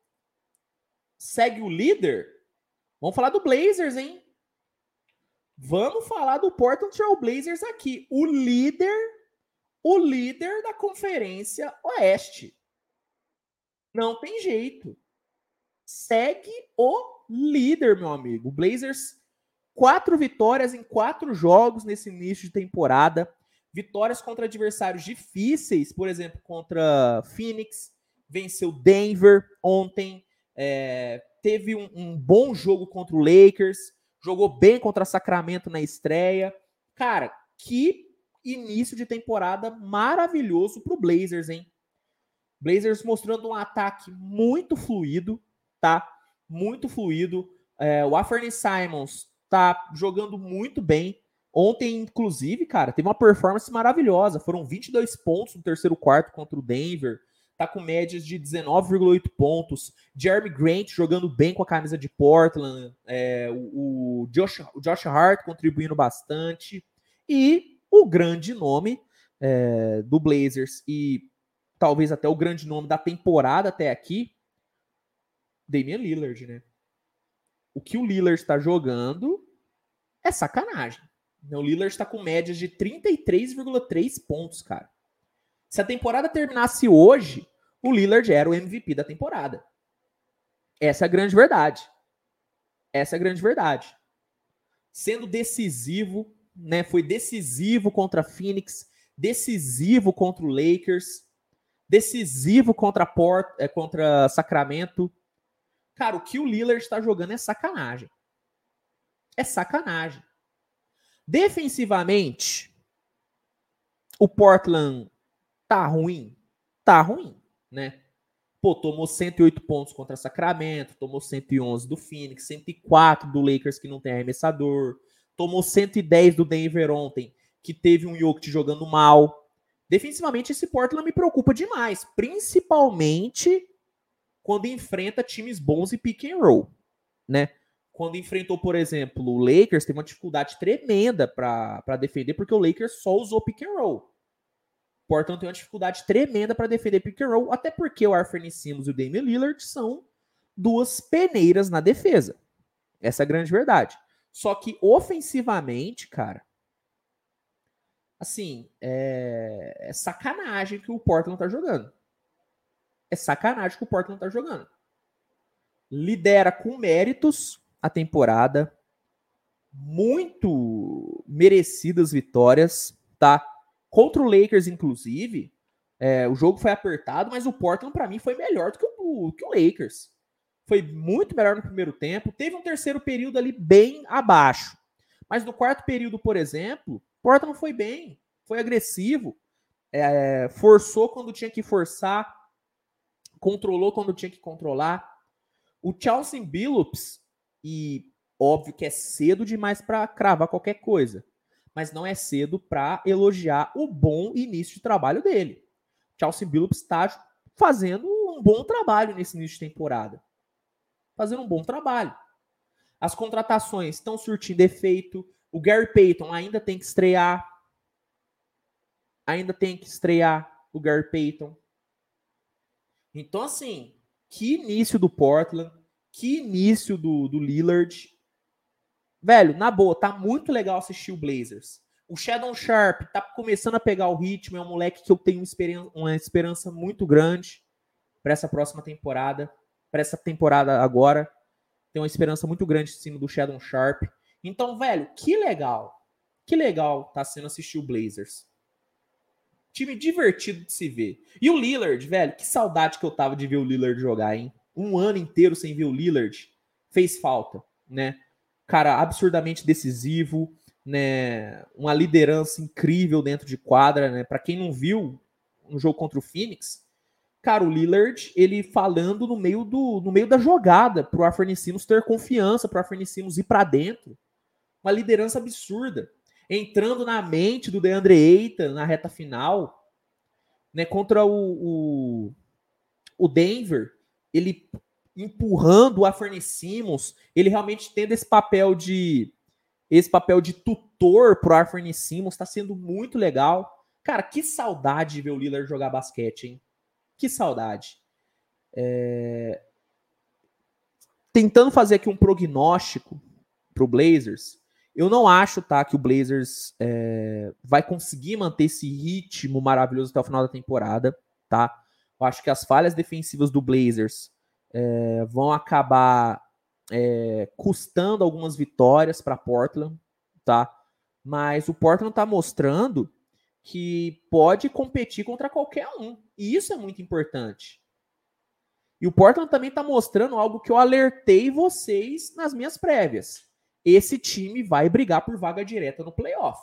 segue o líder? Vamos falar do Blazers, hein? Vamos falar do Portland Trail Blazers aqui. O líder, o líder da Conferência Oeste. Não tem jeito. Segue o líder, meu amigo. O Blazers, quatro vitórias em quatro jogos nesse início de temporada. Vitórias contra adversários difíceis, por exemplo, contra Phoenix, venceu Denver ontem, é, teve um, um bom jogo contra o Lakers, jogou bem contra Sacramento na estreia. Cara, que início de temporada maravilhoso pro Blazers, hein? Blazers mostrando um ataque muito fluido, tá? Muito fluido. É, o Aferny Simons tá jogando muito bem. Ontem, inclusive, cara, teve uma performance maravilhosa. Foram 22 pontos no terceiro quarto contra o Denver. Tá com médias de 19,8 pontos. Jeremy Grant jogando bem com a camisa de Portland. É, o, o, Josh, o Josh Hart contribuindo bastante. E o grande nome é, do Blazers e talvez até o grande nome da temporada até aqui, Damian Lillard, né? O que o Lillard está jogando é sacanagem. O Lillard está com médias de 33,3 pontos, cara. Se a temporada terminasse hoje, o Lillard era o MVP da temporada. Essa é a grande verdade. Essa é a grande verdade. Sendo decisivo, né? Foi decisivo contra a Phoenix, decisivo contra o Lakers decisivo contra Port, é, contra Sacramento. Cara, o que o Lillard está jogando é sacanagem. É sacanagem. Defensivamente, o Portland tá ruim, tá ruim, né? Pô, tomou 108 pontos contra Sacramento, tomou 111 do Phoenix, 104 do Lakers que não tem arremessador, tomou 110 do Denver ontem, que teve um Jokic jogando mal. Defensivamente, esse Portland me preocupa demais, principalmente quando enfrenta times bons e pick and roll, né? Quando enfrentou, por exemplo, o Lakers, teve uma dificuldade tremenda para defender, porque o Lakers só usou pick and roll. Portland tem uma dificuldade tremenda para defender pick and roll, até porque o Arthur Simmons e o Damian Lillard são duas peneiras na defesa. Essa é a grande verdade. Só que ofensivamente, cara, assim, é, é sacanagem que o Portland tá jogando. É sacanagem que o Portland tá jogando. Lidera com méritos a temporada. Muito merecidas vitórias, tá? Contra o Lakers, inclusive, é, o jogo foi apertado, mas o Portland, para mim, foi melhor do que o, que o Lakers. Foi muito melhor no primeiro tempo. Teve um terceiro período ali bem abaixo. Mas no quarto período, por exemplo, Portland foi bem, foi agressivo, é, forçou quando tinha que forçar, controlou quando tinha que controlar. O Chelsea Billups, e óbvio que é cedo demais para cravar qualquer coisa, mas não é cedo para elogiar o bom início de trabalho dele. Chelsea Billups está fazendo um bom trabalho nesse início de temporada. Fazendo um bom trabalho. As contratações estão surtindo efeito. O Gary Payton ainda tem que estrear. Ainda tem que estrear o Gary Payton. Então, assim, que início do Portland, que início do, do Lillard. Velho, na boa, tá muito legal assistir o Blazers. O Shadow Sharp tá começando a pegar o ritmo, é um moleque que eu tenho uma esperança muito grande para essa próxima temporada, para essa temporada agora. Tenho uma esperança muito grande em cima do Shadow Sharp. Então, velho, que legal. Que legal tá sendo assistir o Blazers. Time divertido de se ver. E o Lillard, velho, que saudade que eu tava de ver o Lillard jogar, hein? Um ano inteiro sem ver o Lillard fez falta, né? cara absurdamente decisivo, né? Uma liderança incrível dentro de quadra, né? Para quem não viu no jogo contra o Phoenix, cara, o Lillard, ele falando no meio do no meio da jogada pro Arthur ter confiança, pro Arthur ir para dentro. Uma liderança absurda. Entrando na mente do DeAndre Ayton na reta final, né, contra o, o, o Denver, ele empurrando o Aferne Simmons, ele realmente tendo esse papel de esse papel de tutor pro Aferne Simmons, está sendo muito legal. Cara, que saudade de ver o Lillard jogar basquete, hein? Que saudade. É... Tentando fazer aqui um prognóstico pro Blazers, eu não acho, tá, que o Blazers é... vai conseguir manter esse ritmo maravilhoso até o final da temporada, tá? Eu acho que as falhas defensivas do Blazers é, vão acabar é, custando algumas vitórias para Portland, tá? Mas o Portland está mostrando que pode competir contra qualquer um. E isso é muito importante. E o Portland também está mostrando algo que eu alertei vocês nas minhas prévias. Esse time vai brigar por vaga direta no playoff,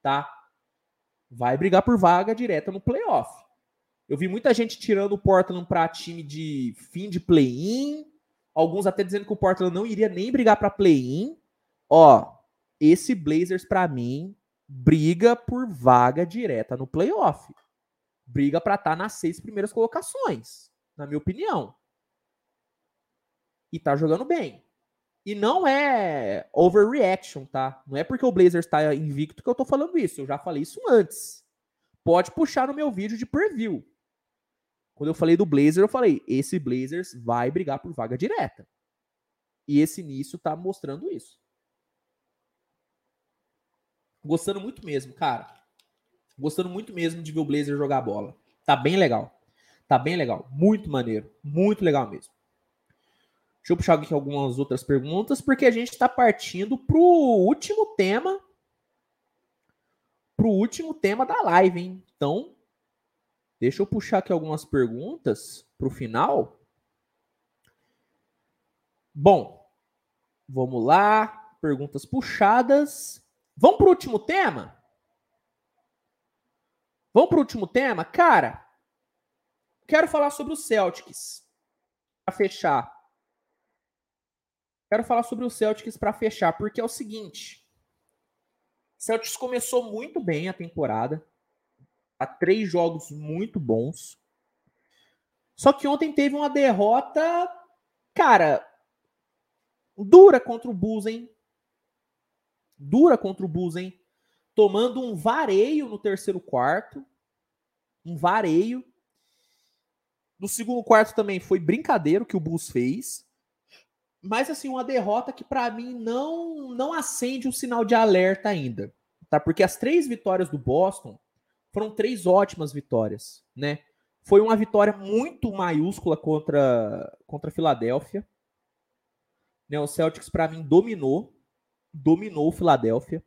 tá? Vai brigar por vaga direta no playoff. Eu vi muita gente tirando o Portland para time de fim de play-in. Alguns até dizendo que o Portland não iria nem brigar para play-in. Ó, esse Blazers para mim briga por vaga direta no playoff. Briga para estar tá nas seis primeiras colocações, na minha opinião. E tá jogando bem. E não é overreaction, tá? Não é porque o Blazers está invicto que eu tô falando isso. Eu já falei isso antes. Pode puxar no meu vídeo de preview. Quando eu falei do Blazer, eu falei: esse Blazers vai brigar por vaga direta. E esse início tá mostrando isso. Gostando muito mesmo, cara. Gostando muito mesmo de ver o Blazer jogar bola. Tá bem legal. Tá bem legal. Muito maneiro. Muito legal mesmo. Deixa eu puxar aqui algumas outras perguntas, porque a gente está partindo pro último tema. Pro último tema da live, hein? Então, Deixa eu puxar aqui algumas perguntas para o final. Bom, vamos lá. Perguntas puxadas. Vamos para o último tema? Vamos para o último tema? Cara, quero falar sobre o Celtics. Para fechar. Quero falar sobre o Celtics para fechar, porque é o seguinte. O Celtics começou muito bem a temporada. Há três jogos muito bons. Só que ontem teve uma derrota, cara, dura contra o Bulls, hein? Dura contra o Bulls, hein? Tomando um vareio no terceiro quarto. Um vareio. No segundo quarto também foi brincadeira o que o Bulls fez. Mas assim, uma derrota que para mim não não acende um sinal de alerta ainda, tá? Porque as três vitórias do Boston foram três ótimas vitórias, né? Foi uma vitória muito maiúscula contra contra a Filadélfia. Né, o Celtics para mim dominou, dominou o Filadélfia,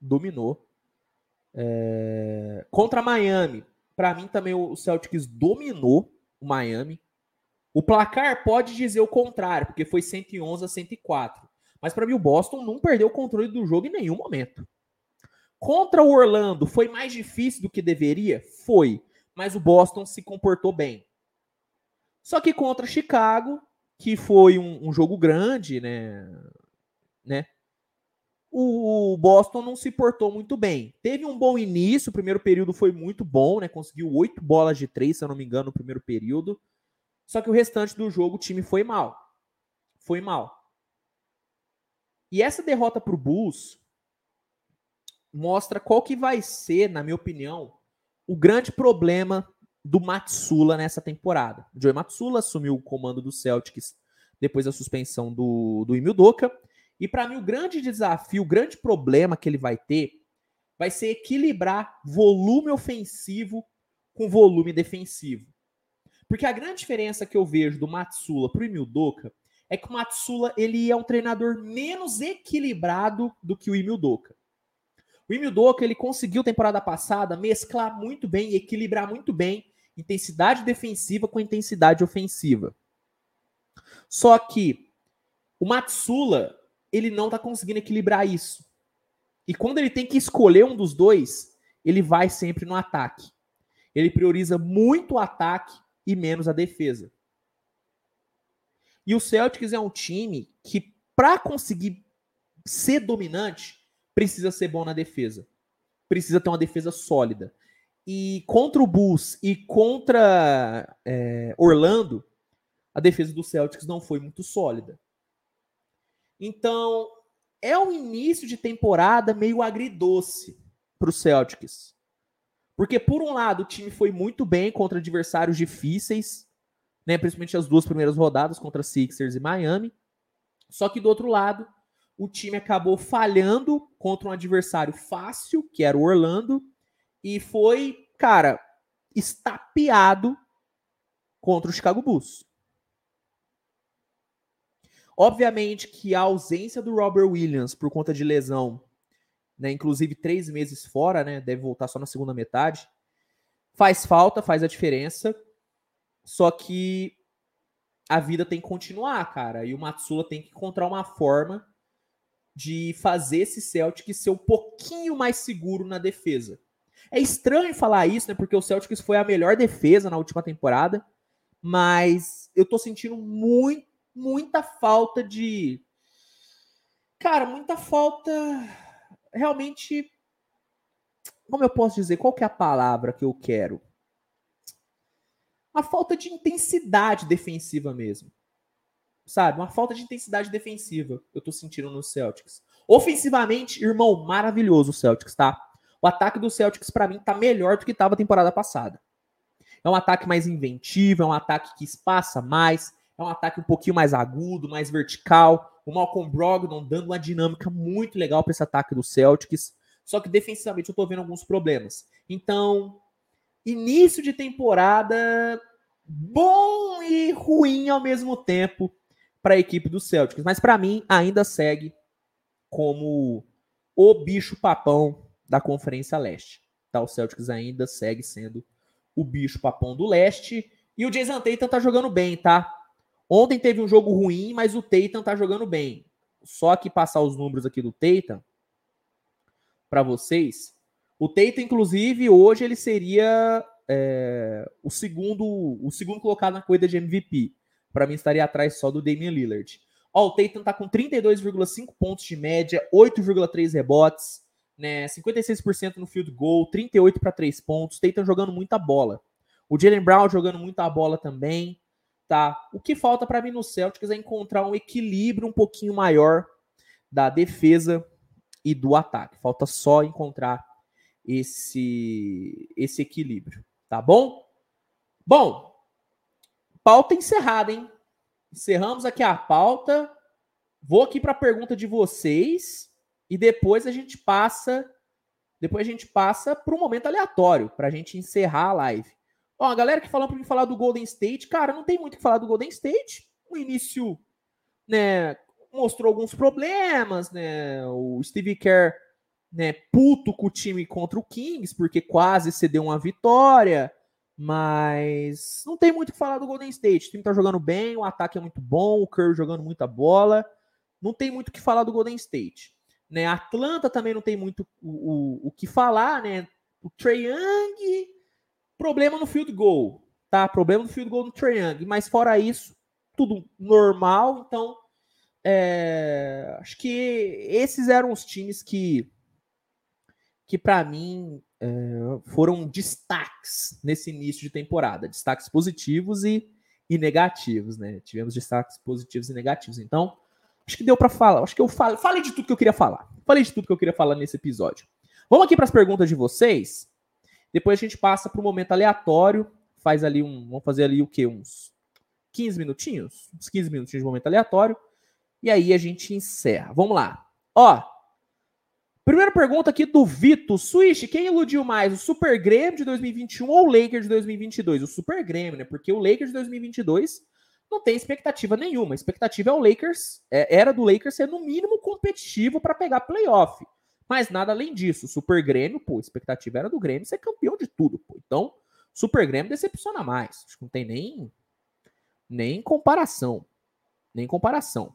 dominou. É... Contra Miami, para mim também o Celtics dominou o Miami. O placar pode dizer o contrário, porque foi 111 a 104. Mas para mim o Boston não perdeu o controle do jogo em nenhum momento. Contra o Orlando foi mais difícil do que deveria? Foi. Mas o Boston se comportou bem. Só que contra Chicago, que foi um, um jogo grande, né? né? O Boston não se portou muito bem. Teve um bom início, o primeiro período foi muito bom, né? Conseguiu oito bolas de três, se eu não me engano, no primeiro período. Só que o restante do jogo o time foi mal. Foi mal. E essa derrota para o Bulls mostra qual que vai ser, na minha opinião, o grande problema do Matsula nessa temporada. O Joey Matsula assumiu o comando do Celtics depois da suspensão do, do Emil Doca. E para mim, o grande desafio, o grande problema que ele vai ter vai ser equilibrar volume ofensivo com volume defensivo. Porque a grande diferença que eu vejo do Matsula para o Emil Doca é que o Matsula ele é um treinador menos equilibrado do que o Emil Doca. O Emil Doca ele conseguiu temporada passada mesclar muito bem e equilibrar muito bem intensidade defensiva com intensidade ofensiva. Só que o Matsula ele não está conseguindo equilibrar isso. E quando ele tem que escolher um dos dois, ele vai sempre no ataque. Ele prioriza muito o ataque e menos a defesa. E o Celtics é um time que, para conseguir ser dominante, precisa ser bom na defesa. Precisa ter uma defesa sólida. E contra o Bulls e contra é, Orlando, a defesa do Celtics não foi muito sólida. Então, é um início de temporada meio agridoce para o Celtics. Porque, por um lado, o time foi muito bem contra adversários difíceis, né? principalmente as duas primeiras rodadas contra Sixers e Miami. Só que, do outro lado, o time acabou falhando contra um adversário fácil, que era o Orlando, e foi, cara, estapeado contra o Chicago Bulls. Obviamente que a ausência do Robert Williams por conta de lesão né? Inclusive três meses fora, né? Deve voltar só na segunda metade. Faz falta, faz a diferença. Só que a vida tem que continuar, cara. E o Matsula tem que encontrar uma forma de fazer esse Celtic ser um pouquinho mais seguro na defesa. É estranho falar isso, né? Porque o Celtics foi a melhor defesa na última temporada, mas eu tô sentindo muito, muita falta de. Cara, muita falta realmente. Como eu posso dizer? Qual é a palavra que eu quero? Uma falta de intensidade defensiva mesmo. Sabe? Uma falta de intensidade defensiva eu tô sentindo no Celtics. Ofensivamente, irmão, maravilhoso o Celtics, tá? O ataque do Celtics, para mim, tá melhor do que tava a temporada passada. É um ataque mais inventivo, é um ataque que espaça mais, é um ataque um pouquinho mais agudo, mais vertical o Malcolm Brogdon dando uma dinâmica muito legal para esse ataque do Celtics. Só que defensivamente eu tô vendo alguns problemas. Então, início de temporada bom e ruim ao mesmo tempo para a equipe do Celtics, mas para mim ainda segue como o bicho papão da Conferência Leste. Tá? O Celtics ainda segue sendo o bicho papão do leste. E o Jason Tatum tá jogando bem, tá? Ontem teve um jogo ruim, mas o Tatum tá jogando bem. Só que passar os números aqui do Tatum para vocês. O Tatum, inclusive, hoje ele seria é, o segundo o segundo colocado na corrida de MVP. Para mim, estaria atrás só do Damian Lillard. Ó, o Tatum tá com 32,5 pontos de média, 8,3 rebotes, né? 56% no field goal, 38 para 3 pontos. Tatum jogando muita bola. O Jalen Brown jogando muita bola também, tá? O que falta para mim no Celtics é encontrar um equilíbrio um pouquinho maior da defesa e do ataque. Falta só encontrar esse esse equilíbrio, tá bom? Bom, pauta encerrada, hein? Encerramos aqui a pauta. Vou aqui para a pergunta de vocês e depois a gente passa depois a gente passa para um momento aleatório para a gente encerrar a live. Ó, a galera que falou para mim falar do Golden State, cara, não tem muito o que falar do Golden State. O início, né, mostrou alguns problemas, né? O Steve Kerr, né, puto com o time contra o Kings porque quase cedeu uma vitória. Mas não tem muito o que falar do Golden State. O time tá jogando bem, o ataque é muito bom, o Curry jogando muita bola. Não tem muito o que falar do Golden State. Né? Atlanta também não tem muito o, o, o que falar, né? O Trae Young, problema no field goal, tá? Problema no field goal do Trae Young. Mas fora isso, tudo normal. Então, é, acho que esses eram os times que, que para mim, é, foram destaques nesse início de temporada, destaques positivos e, e negativos, né? Tivemos destaques positivos e negativos. Então, acho que deu para falar. Acho que eu falei, falei de tudo que eu queria falar. Falei de tudo que eu queria falar nesse episódio. Vamos aqui para as perguntas de vocês. Depois a gente passa para o momento aleatório. Faz ali um. Vamos fazer ali o quê? Uns 15 minutinhos? Uns 15 minutinhos de momento aleatório. E aí a gente encerra. Vamos lá. Ó, Primeira pergunta aqui do Vito. Switch, quem iludiu mais, o Super Grêmio de 2021 ou o Lakers de 2022? O Super Grêmio, né? Porque o Lakers de 2022 não tem expectativa nenhuma. A expectativa é o Lakers, é, era do Lakers ser no mínimo competitivo para pegar playoff. Mas nada além disso. Super Grêmio, pô, a expectativa era do Grêmio ser campeão de tudo, pô. Então, Super Grêmio decepciona mais. Acho que não tem nem, nem comparação. Nem comparação.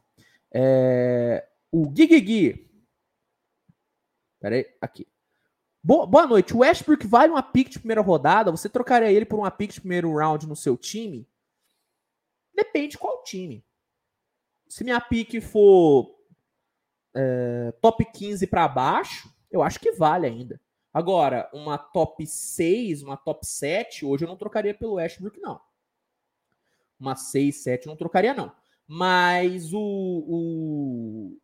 É, o Gui Pera aí, aqui. Boa, boa noite. O Westbrook vale uma pick de primeira rodada? Você trocaria ele por uma pick de primeiro round no seu time? Depende qual time. Se minha pick for é, top 15 para baixo, eu acho que vale ainda. Agora, uma top 6, uma top 7, hoje eu não trocaria pelo Westbrook, não. Uma 6, 7 eu não trocaria, não. Mas o, o,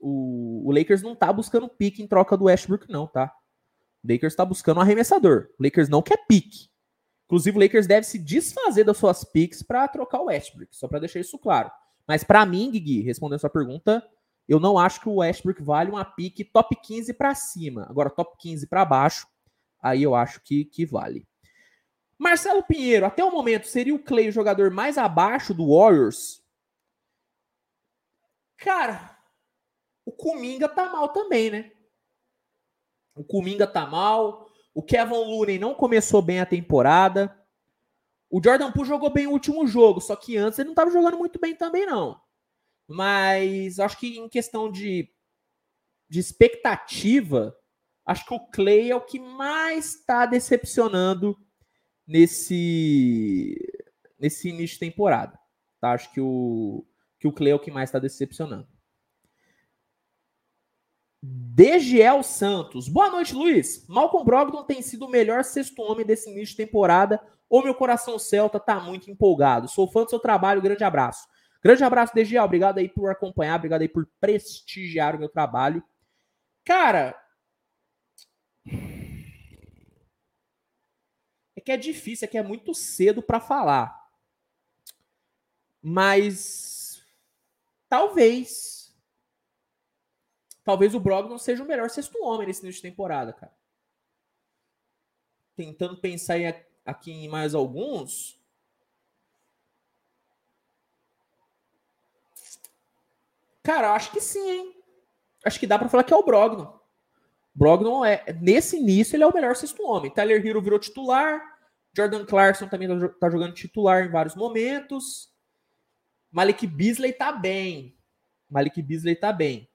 o, o Lakers não tá buscando pique em troca do Westbrook, não, tá? O Lakers tá buscando um arremessador. O Lakers não quer pique. Inclusive, o Lakers deve se desfazer das suas picks para trocar o Westbrook, só para deixar isso claro. Mas para mim, Gui, respondendo a sua pergunta, eu não acho que o Westbrook vale uma pique top 15 para cima. Agora, top 15 para baixo, aí eu acho que, que vale. Marcelo Pinheiro, até o momento, seria o Clay o jogador mais abaixo do Warriors? Cara, o Kuminga tá mal também, né? O Kuminga tá mal. O Kevin Looney não começou bem a temporada. O Jordan Poole jogou bem o último jogo, só que antes ele não estava jogando muito bem também, não. Mas acho que em questão de, de expectativa, acho que o Clay é o que mais está decepcionando nesse, nesse início de temporada. Tá? Acho que o, que o Clay é o que mais está decepcionando. Degiel Santos. Boa noite, Luiz. Malcolm Brogdon tem sido o melhor sexto homem desse início de temporada ou meu coração celta tá muito empolgado? Sou fã do seu trabalho, grande abraço. Grande abraço, Degiel. Obrigado aí por acompanhar, obrigado aí por prestigiar o meu trabalho. Cara, é que é difícil, é que é muito cedo para falar. Mas talvez talvez o Brogdon seja o melhor sexto homem nesse início de temporada, cara. Tentando pensar aqui em mais alguns. Cara, acho que sim, hein? Acho que dá para falar que é o Brogdon. Brogdon é nesse início ele é o melhor sexto homem. Tyler Hero virou titular, Jordan Clarkson também tá, tá jogando titular em vários momentos. Malik Beasley tá bem. Malik Beasley tá bem.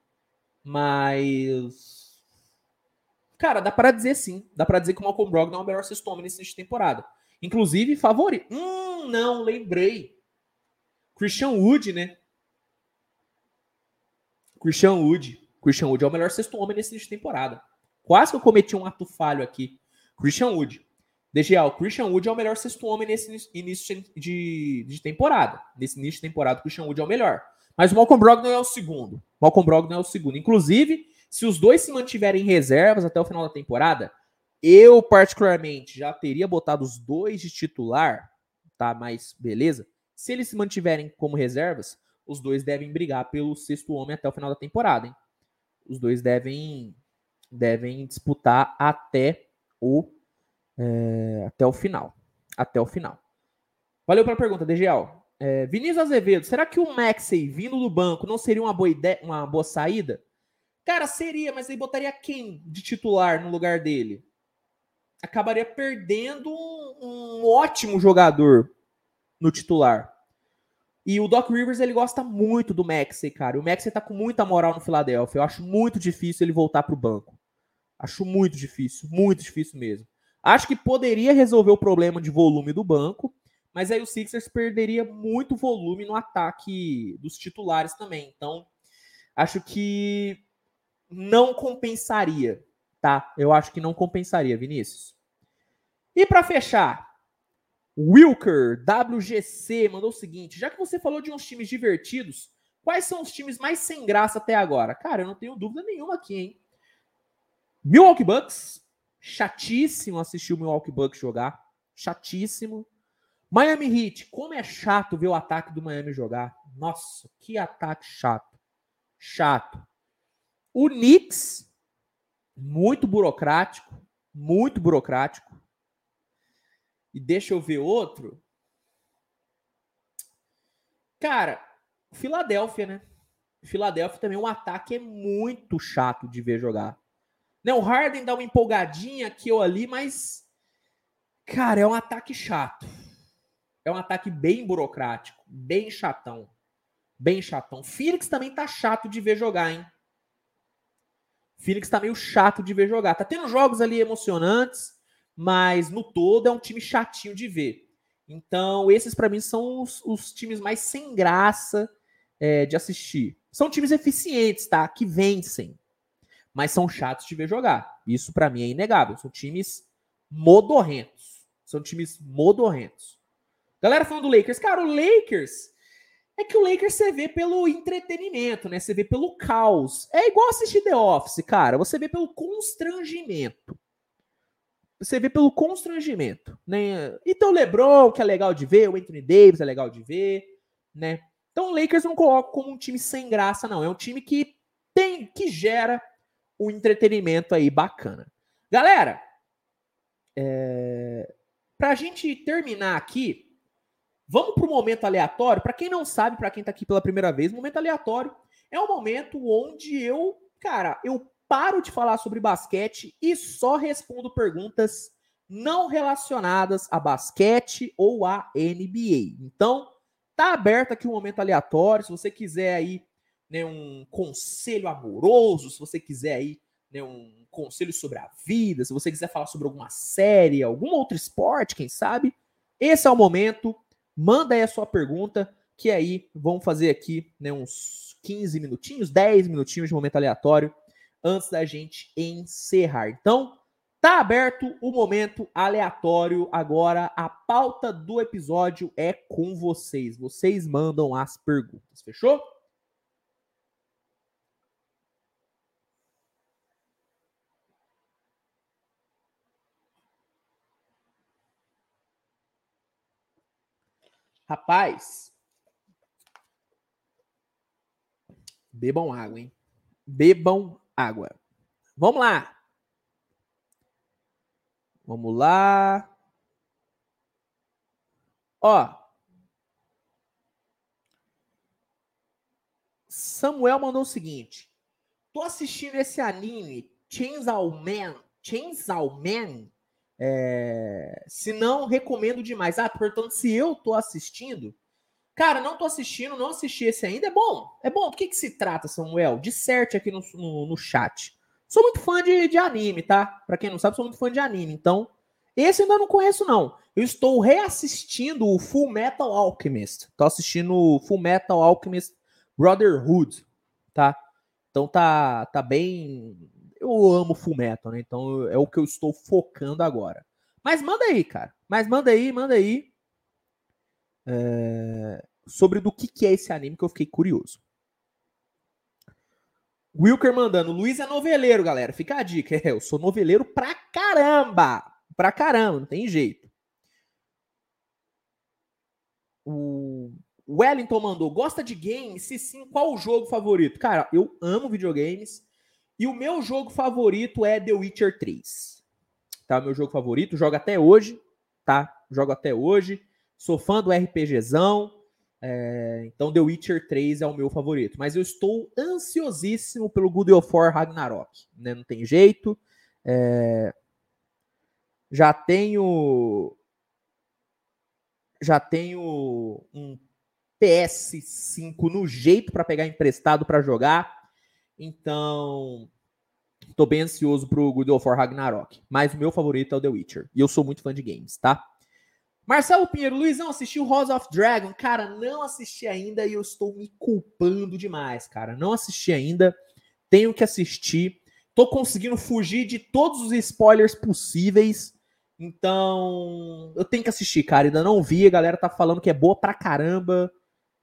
Mas. Cara, dá para dizer sim. Dá para dizer que o Malcolm Brogdon é o melhor sexto homem nessa temporada. Inclusive, favorito. Hum, não, lembrei. Christian Wood, né? Christian Wood. Christian Wood é o melhor sexto homem nesse início de temporada. Quase que eu cometi um ato falho aqui. Christian Wood. DGA, o Christian Wood é o melhor sexto homem nesse início de, de temporada. Nesse início de temporada, o Christian Wood é o melhor. Mas o Malcolm Brogdon é o segundo. Malcolm Brogdon é o segundo. Inclusive, se os dois se mantiverem reservas até o final da temporada, eu particularmente já teria botado os dois de titular, tá? Mas beleza. Se eles se mantiverem como reservas, os dois devem brigar pelo sexto homem até o final da temporada, hein? Os dois devem devem disputar até o é, até o final, até o final. Valeu pela pergunta, DGL. É, Vinícius Azevedo, será que o Maxey vindo do banco não seria uma boa ideia, uma boa saída? Cara, seria, mas aí botaria quem de titular no lugar dele? Acabaria perdendo um, um ótimo jogador no titular. E o Doc Rivers, ele gosta muito do Maxey, cara. O Maxey tá com muita moral no Philadelphia. Eu acho muito difícil ele voltar pro banco. Acho muito difícil, muito difícil mesmo. Acho que poderia resolver o problema de volume do banco, mas aí o Sixers perderia muito volume no ataque dos titulares também. Então, acho que não compensaria, tá? Eu acho que não compensaria, Vinícius. E para fechar, Wilker, WGC, mandou o seguinte: já que você falou de uns times divertidos, quais são os times mais sem graça até agora? Cara, eu não tenho dúvida nenhuma aqui, hein? Milwaukee Bucks, chatíssimo assistir o Milwaukee Bucks jogar, chatíssimo. Miami Heat, como é chato ver o ataque do Miami jogar. Nossa, que ataque chato. Chato. O Knicks, muito burocrático, muito burocrático. E deixa eu ver outro. Cara, Filadélfia, né? Filadélfia também, o ataque é muito chato de ver jogar. Né, o Harden dá uma empolgadinha aqui ou ali, mas, cara, é um ataque chato. É um ataque bem burocrático, bem chatão. Bem chatão. Phoenix também tá chato de ver jogar, hein? Phoenix tá meio chato de ver jogar. Tá tendo jogos ali emocionantes, mas no todo é um time chatinho de ver. Então, esses para mim são os, os, times mais sem graça é, de assistir. São times eficientes, tá? Que vencem, mas são chatos de ver jogar. Isso para mim é inegável. São times modorrentos. São times modorrentos. Galera falando do Lakers, cara, o Lakers é que o Lakers você vê pelo entretenimento, né? Você vê pelo caos. É igual assistir The Office, cara. Você vê pelo constrangimento você vê pelo constrangimento, né? Então o LeBron, que é legal de ver, o Anthony Davis é legal de ver, né? Então o Lakers não coloca como um time sem graça, não. É um time que tem, que gera um entretenimento aí bacana. Galera, é... pra gente terminar aqui, vamos pro momento aleatório. Para quem não sabe, para quem tá aqui pela primeira vez, momento aleatório é um momento onde eu, cara, eu paro de falar sobre basquete e só respondo perguntas não relacionadas a basquete ou a NBA. Então, tá aberto aqui um momento aleatório. Se você quiser aí né, um conselho amoroso, se você quiser aí né, um conselho sobre a vida, se você quiser falar sobre alguma série, algum outro esporte, quem sabe, esse é o momento. Manda aí a sua pergunta, que aí vamos fazer aqui né, uns 15 minutinhos, 10 minutinhos de momento aleatório antes da gente encerrar. Então, tá aberto o momento aleatório. Agora, a pauta do episódio é com vocês. Vocês mandam as perguntas, fechou? Rapaz, bebam água, hein? Bebam água. Vamos lá. Vamos lá. Ó. Samuel mandou o seguinte: Tô assistindo esse anime Chainsaw Man, Chainsaw Man, É, se não, recomendo demais. Ah, portanto, se eu tô assistindo, cara, não tô assistindo, não assisti esse ainda, é bom. É bom. Do que, que se trata, Samuel? Disserte aqui no, no, no chat. Sou muito fã de, de anime, tá? Pra quem não sabe, sou muito fã de anime. Então, esse ainda não conheço, não. Eu estou reassistindo o Full Metal Alchemist. Tô assistindo o Full Metal Alchemist Brotherhood, tá? Então tá, tá bem. Eu amo Full Metal, né? Então é o que eu estou focando agora. Mas manda aí, cara. Mas manda aí, manda aí. É... Sobre do que, que é esse anime que eu fiquei curioso. Wilker mandando, Luiz é noveleiro, galera. Fica a dica. É, eu sou noveleiro pra caramba. Pra caramba, não tem jeito. O Wellington mandou, gosta de games? Se sim, qual o jogo favorito? Cara, eu amo videogames. E o meu jogo favorito é The Witcher 3. Tá? Meu jogo favorito, jogo até hoje, tá? Jogo até hoje. Sou fã do RPGzão. É, então The Witcher 3 é o meu favorito. Mas eu estou ansiosíssimo pelo God of War Ragnarok. Né? Não tem jeito. É, já tenho. Já tenho um PS5 no jeito para pegar emprestado para jogar. Então, estou bem ansioso pro God of War Ragnarok. Mas o meu favorito é o The Witcher. E eu sou muito fã de games, tá? Marcelo Pinheiro, Luizão, assistiu House of Dragon? Cara, não assisti ainda e eu estou me culpando demais, cara. Não assisti ainda, tenho que assistir. Tô conseguindo fugir de todos os spoilers possíveis. Então, eu tenho que assistir, cara. Ainda não vi, a galera tá falando que é boa pra caramba.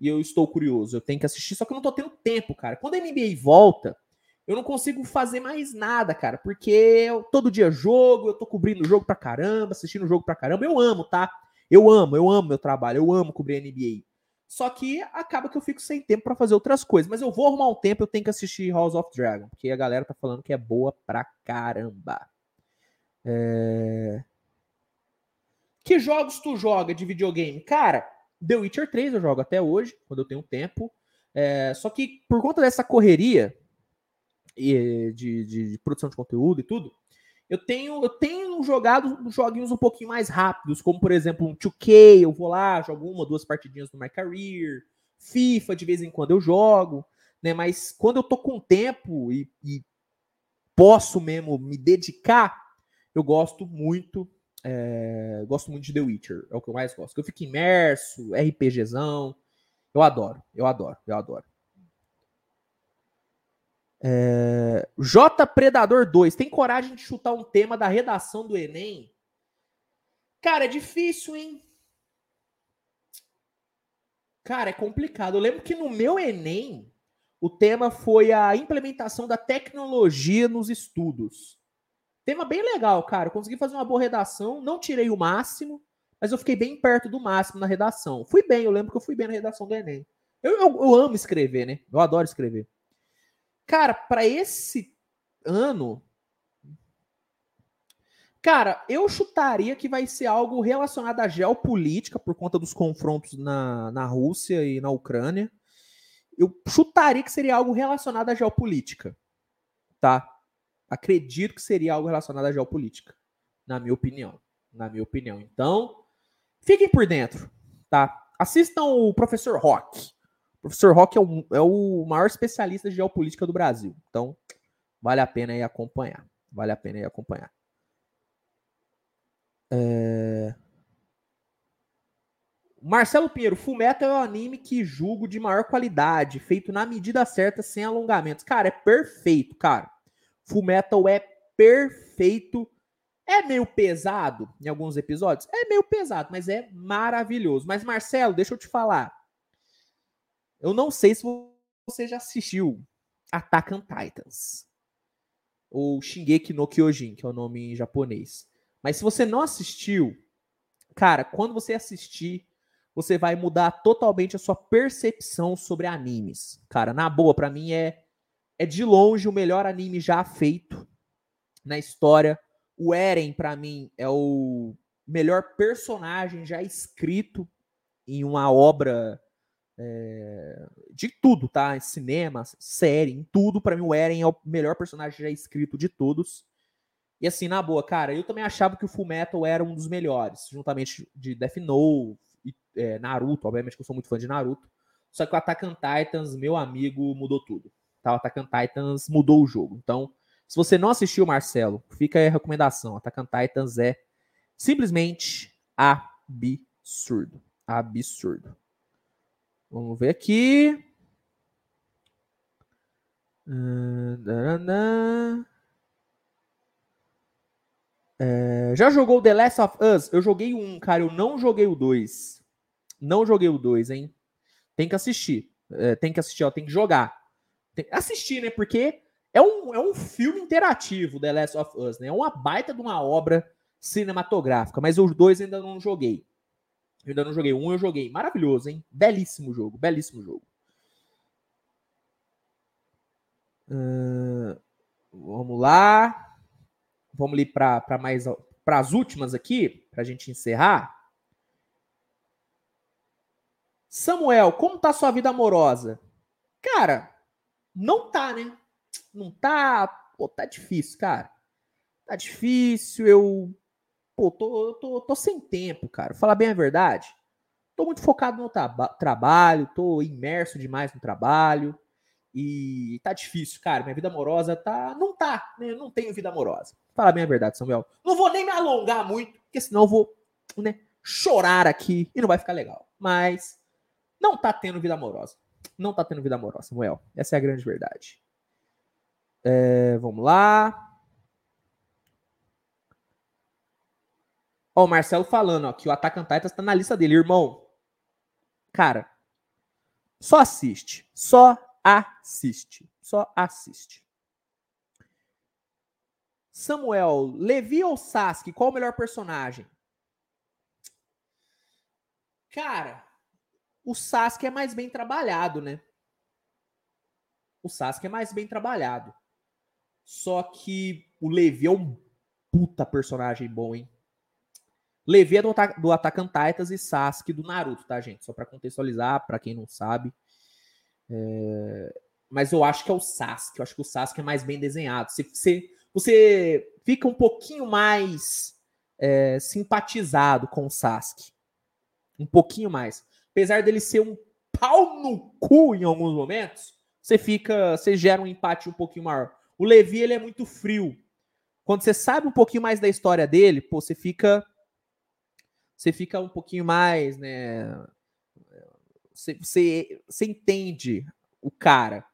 E eu estou curioso. Eu tenho que assistir, só que eu não tô tendo tempo, cara. Quando a NBA volta, eu não consigo fazer mais nada, cara. Porque eu, todo dia jogo, eu tô cobrindo o jogo pra caramba, assistindo o jogo pra caramba. Eu amo, tá? Eu amo, eu amo meu trabalho, eu amo cobrir NBA. Só que acaba que eu fico sem tempo para fazer outras coisas. Mas eu vou arrumar um tempo, eu tenho que assistir House of Dragon, porque a galera tá falando que é boa pra caramba. É... Que jogos tu joga de videogame? Cara, The Witcher 3 eu jogo até hoje, quando eu tenho tempo. É... Só que por conta dessa correria de, de, de produção de conteúdo e tudo, eu tenho, eu tenho jogado joguinhos um pouquinho mais rápidos, como por exemplo um 2K, eu vou lá, jogo uma, duas partidinhas no My Career, FIFA de vez em quando eu jogo, né? Mas quando eu tô com tempo e, e posso mesmo me dedicar, eu gosto muito, é, gosto muito de The Witcher, é o que eu mais gosto. Eu fico imerso, RPGzão, eu adoro, eu adoro, eu adoro. É... J Predador 2, tem coragem de chutar um tema da redação do Enem? Cara, é difícil, hein? Cara, é complicado. Eu lembro que no meu Enem, o tema foi a implementação da tecnologia nos estudos. Tema bem legal, cara. Eu consegui fazer uma boa redação, não tirei o máximo, mas eu fiquei bem perto do máximo na redação. Fui bem, eu lembro que eu fui bem na redação do Enem. Eu, eu, eu amo escrever, né? Eu adoro escrever. Cara, para esse ano, cara, eu chutaria que vai ser algo relacionado à geopolítica por conta dos confrontos na, na Rússia e na Ucrânia. Eu chutaria que seria algo relacionado à geopolítica, tá? Acredito que seria algo relacionado à geopolítica, na minha opinião, na minha opinião. Então, fiquem por dentro, tá? Assistam o Professor Rock. O professor Rock é o, é o maior especialista de geopolítica do Brasil. Então, vale a pena aí acompanhar. Vale a pena aí acompanhar. É... Marcelo Pinheiro, Fullmetal é o anime que julgo de maior qualidade, feito na medida certa, sem alongamentos. Cara, é perfeito, cara. Fullmetal é perfeito. É meio pesado em alguns episódios? É meio pesado, mas é maravilhoso. Mas, Marcelo, deixa eu te falar. Eu não sei se você já assistiu Attack on Titans. Ou Shingeki no Kyojin, que é o nome em japonês. Mas se você não assistiu, cara, quando você assistir, você vai mudar totalmente a sua percepção sobre animes. Cara, na boa, para mim é é de longe o melhor anime já feito na história. O Eren, para mim, é o melhor personagem já escrito em uma obra é, de tudo, tá? Em cinema, série, em tudo. Para mim, o Eren é o melhor personagem já escrito de todos. E assim, na boa, cara, eu também achava que o Full Metal era um dos melhores, juntamente de Death Note e é, Naruto, obviamente que eu sou muito fã de Naruto. Só que o Attack on Titans, meu amigo, mudou tudo. Tá? O Attack on Titans mudou o jogo. Então, se você não assistiu, Marcelo, fica aí a recomendação. Attack on Titans é simplesmente absurdo. Absurdo. Vamos ver aqui. É, já jogou The Last of Us? Eu joguei um, cara. Eu não joguei o 2. Não joguei o 2, hein? Tem que assistir. É, tem que assistir, ó, tem que jogar. Tem que assistir, né? Porque é um, é um filme interativo, The Last of Us, né? É uma baita de uma obra cinematográfica, mas os dois ainda não joguei. Eu ainda não joguei. Um eu joguei. Maravilhoso, hein? Belíssimo jogo, belíssimo jogo. Uh, vamos lá. Vamos ali para mais para as últimas aqui, para a gente encerrar. Samuel, como tá sua vida amorosa? Cara, não tá, né? Não tá. Pô, tá difícil, cara. Tá difícil. Eu. Pô, tô, tô, tô sem tempo, cara. Falar bem a verdade. Tô muito focado no trabalho, tô imerso demais no trabalho. E tá difícil, cara. Minha vida amorosa tá. Não tá, né? Não tenho vida amorosa. Fala bem a verdade, Samuel. Não vou nem me alongar muito, porque senão eu vou, né, chorar aqui e não vai ficar legal. Mas não tá tendo vida amorosa. Não tá tendo vida amorosa, Samuel. Essa é a grande verdade. É, vamos lá. Ó, o Marcelo falando ó, que o Attack on Titan está na lista dele, irmão. Cara, só assiste. Só assiste. Só assiste. Samuel, Levi ou Sasuke, qual o melhor personagem? Cara, o Sasuke é mais bem trabalhado, né? O Sasuke é mais bem trabalhado. Só que o Levi é um puta personagem bom, hein? Levi é do, do Attack on Titans e Sasuke do Naruto, tá, gente? Só para contextualizar, para quem não sabe. É... Mas eu acho que é o Sasuke. Eu acho que o Sasuke é mais bem desenhado. Você, você, você fica um pouquinho mais é, simpatizado com o Sasuke. Um pouquinho mais. Apesar dele ser um pau no cu em alguns momentos, você fica. Você gera um empate um pouquinho maior. O Levi, ele é muito frio. Quando você sabe um pouquinho mais da história dele, pô, você fica. Você fica um pouquinho mais, né? Você, você, você entende o cara.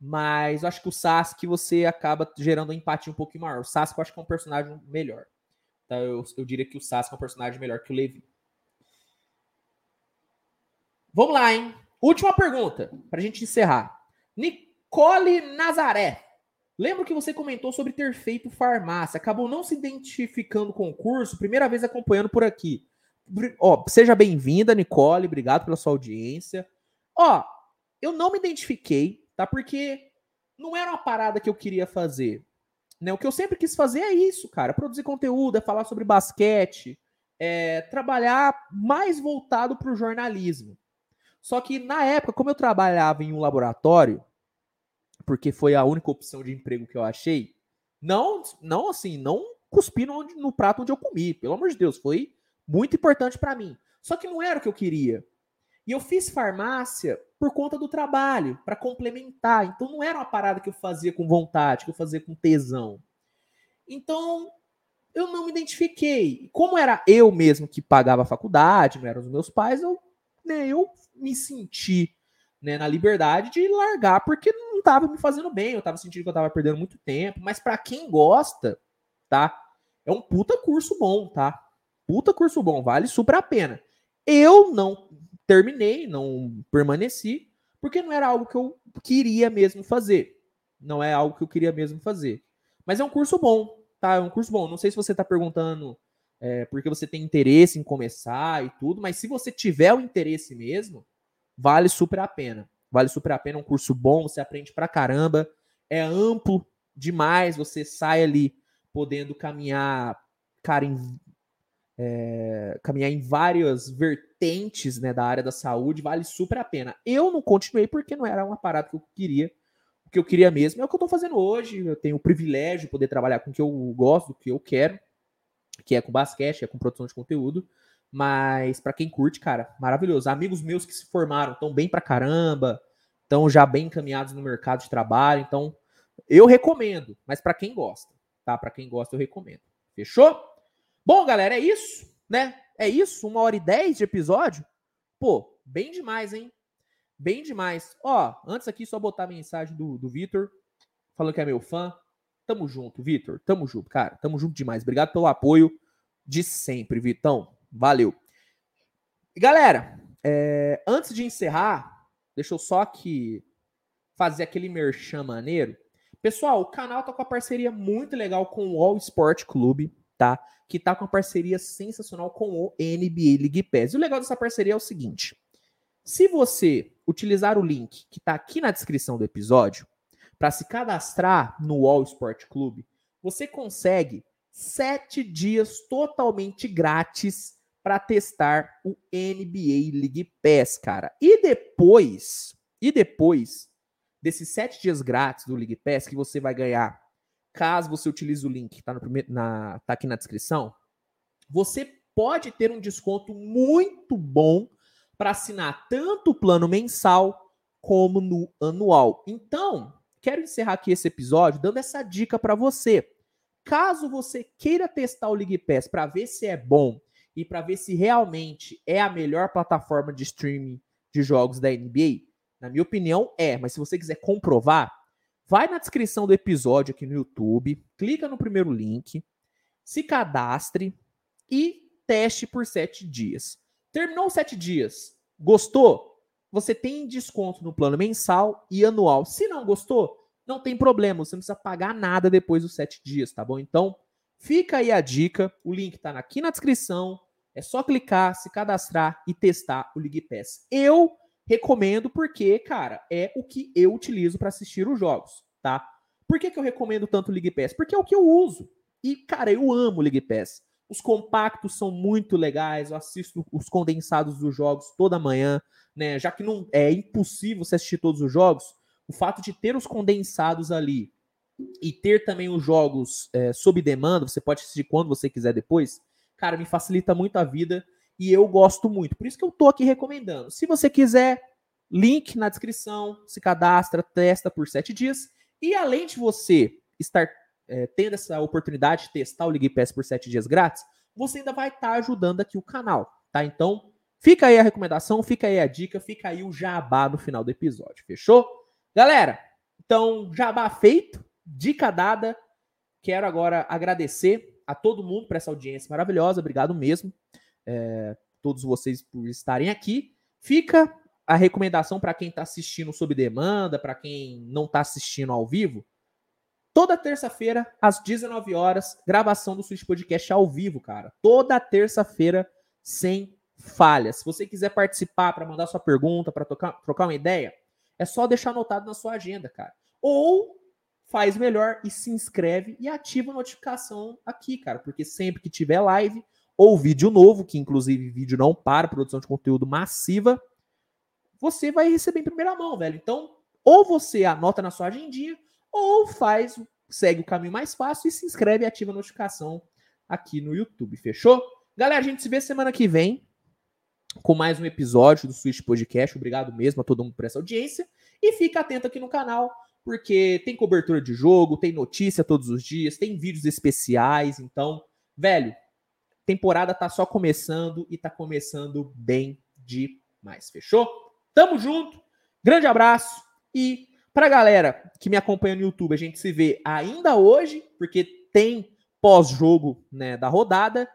Mas eu acho que o Sasuke você acaba gerando um empate um pouquinho maior. O Sasuke eu acho que é um personagem melhor. Então eu, eu diria que o Sasuke é um personagem melhor que o Levi. Vamos lá, hein? Última pergunta, pra gente encerrar. Nicole Nazaré. Lembro que você comentou sobre ter feito farmácia, acabou não se identificando com o curso, primeira vez acompanhando por aqui. Ó, seja bem-vinda, Nicole, obrigado pela sua audiência. Ó, eu não me identifiquei, tá? Porque não era uma parada que eu queria fazer. Né? O que eu sempre quis fazer é isso, cara. Produzir conteúdo, é falar sobre basquete, é trabalhar mais voltado para o jornalismo. Só que na época, como eu trabalhava em um laboratório, porque foi a única opção de emprego que eu achei. Não, não assim, não cuspi no, no prato onde eu comi, pelo amor de Deus, foi muito importante para mim. Só que não era o que eu queria. E eu fiz farmácia por conta do trabalho, para complementar. Então não era uma parada que eu fazia com vontade, que eu fazia com tesão. Então eu não me identifiquei. Como era eu mesmo que pagava a faculdade, não eram os meus pais, eu, né, eu me senti né, na liberdade de largar porque não estava me fazendo bem, eu estava sentindo que eu estava perdendo muito tempo, mas para quem gosta, tá? É um puta curso bom, tá? Puta curso bom, vale super a pena. Eu não terminei, não permaneci, porque não era algo que eu queria mesmo fazer. Não é algo que eu queria mesmo fazer. Mas é um curso bom, tá? É um curso bom. Não sei se você está perguntando é, porque você tem interesse em começar e tudo, mas se você tiver o interesse mesmo, vale super a pena. Vale super a pena, é um curso bom, você aprende pra caramba, é amplo demais, você sai ali podendo caminhar, cara, em, é, caminhar em várias vertentes né, da área da saúde, vale super a pena. Eu não continuei porque não era uma parada que eu queria, o que eu queria mesmo é o que eu tô fazendo hoje. Eu tenho o privilégio de poder trabalhar com o que eu gosto, o que eu quero, que é com basquete, é com produção de conteúdo. Mas para quem curte, cara, maravilhoso. Amigos meus que se formaram estão bem pra caramba, estão já bem encaminhados no mercado de trabalho. Então, eu recomendo, mas para quem gosta, tá? Para quem gosta, eu recomendo. Fechou? Bom, galera, é isso, né? É isso, uma hora e dez de episódio. Pô, bem demais, hein? Bem demais. Ó, antes aqui, só botar a mensagem do, do Vitor, falando que é meu fã. Tamo junto, Vitor. Tamo junto, cara. Tamo junto demais. Obrigado pelo apoio de sempre, Vitão. Valeu. Galera, é, antes de encerrar, deixa eu só aqui fazer aquele merchan maneiro. Pessoal, o canal tá com uma parceria muito legal com o All Sport Clube, tá? Que tá com uma parceria sensacional com o NBA League Pass. E o legal dessa parceria é o seguinte: se você utilizar o link que tá aqui na descrição do episódio para se cadastrar no All Sport Clube, você consegue sete dias totalmente grátis para testar o NBA League Pass, cara. E depois, e depois desses sete dias grátis do League Pass que você vai ganhar, caso você utilize o link que tá, na, tá aqui na descrição, você pode ter um desconto muito bom para assinar tanto o plano mensal como no anual. Então, quero encerrar aqui esse episódio dando essa dica para você. Caso você queira testar o League Pass para ver se é bom e para ver se realmente é a melhor plataforma de streaming de jogos da NBA? Na minha opinião, é. Mas se você quiser comprovar, vai na descrição do episódio aqui no YouTube, clica no primeiro link, se cadastre e teste por sete dias. Terminou os sete dias, gostou? Você tem desconto no plano mensal e anual. Se não gostou, não tem problema, você não precisa pagar nada depois dos sete dias, tá bom? Então, fica aí a dica. O link tá aqui na descrição. É só clicar, se cadastrar e testar o League Pass. Eu recomendo porque, cara, é o que eu utilizo para assistir os jogos, tá? Por que, que eu recomendo tanto o League Pass? Porque é o que eu uso. E, cara, eu amo o League Pass. Os compactos são muito legais, eu assisto os condensados dos jogos toda manhã, né? Já que não é impossível você assistir todos os jogos, o fato de ter os condensados ali e ter também os jogos é, sob demanda, você pode assistir quando você quiser depois, cara, me facilita muito a vida e eu gosto muito. Por isso que eu tô aqui recomendando. Se você quiser, link na descrição, se cadastra, testa por sete dias. E além de você estar é, tendo essa oportunidade de testar o League Pass por sete dias grátis, você ainda vai estar tá ajudando aqui o canal, tá? Então, fica aí a recomendação, fica aí a dica, fica aí o jabá no final do episódio, fechou? Galera, então, jabá feito, dica dada. Quero agora agradecer a todo mundo por essa audiência maravilhosa. Obrigado mesmo. É, todos vocês por estarem aqui. Fica a recomendação para quem está assistindo sob demanda, para quem não está assistindo ao vivo. Toda terça-feira, às 19 horas, gravação do Switch Podcast ao vivo, cara. Toda terça-feira, sem falhas. Se você quiser participar para mandar sua pergunta, para trocar uma ideia, é só deixar anotado na sua agenda, cara. Ou faz melhor e se inscreve e ativa a notificação aqui, cara, porque sempre que tiver live ou vídeo novo, que inclusive vídeo não para, produção de conteúdo massiva, você vai receber em primeira mão, velho. Então, ou você anota na sua agendinha, ou faz, segue o caminho mais fácil e se inscreve e ativa a notificação aqui no YouTube, fechou? Galera, a gente se vê semana que vem com mais um episódio do Switch Podcast. Obrigado mesmo a todo mundo por essa audiência e fica atento aqui no canal porque tem cobertura de jogo, tem notícia todos os dias, tem vídeos especiais. Então, velho, temporada tá só começando e tá começando bem demais. Fechou? Tamo junto. Grande abraço e pra galera que me acompanha no YouTube, a gente se vê ainda hoje, porque tem pós-jogo, né, da rodada.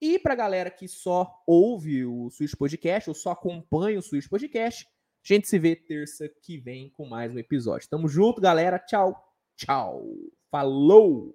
E pra galera que só ouve o Switch Podcast ou só acompanha o Switch Podcast, a gente se vê terça que vem com mais um episódio. Tamo junto, galera. Tchau. Tchau. Falou!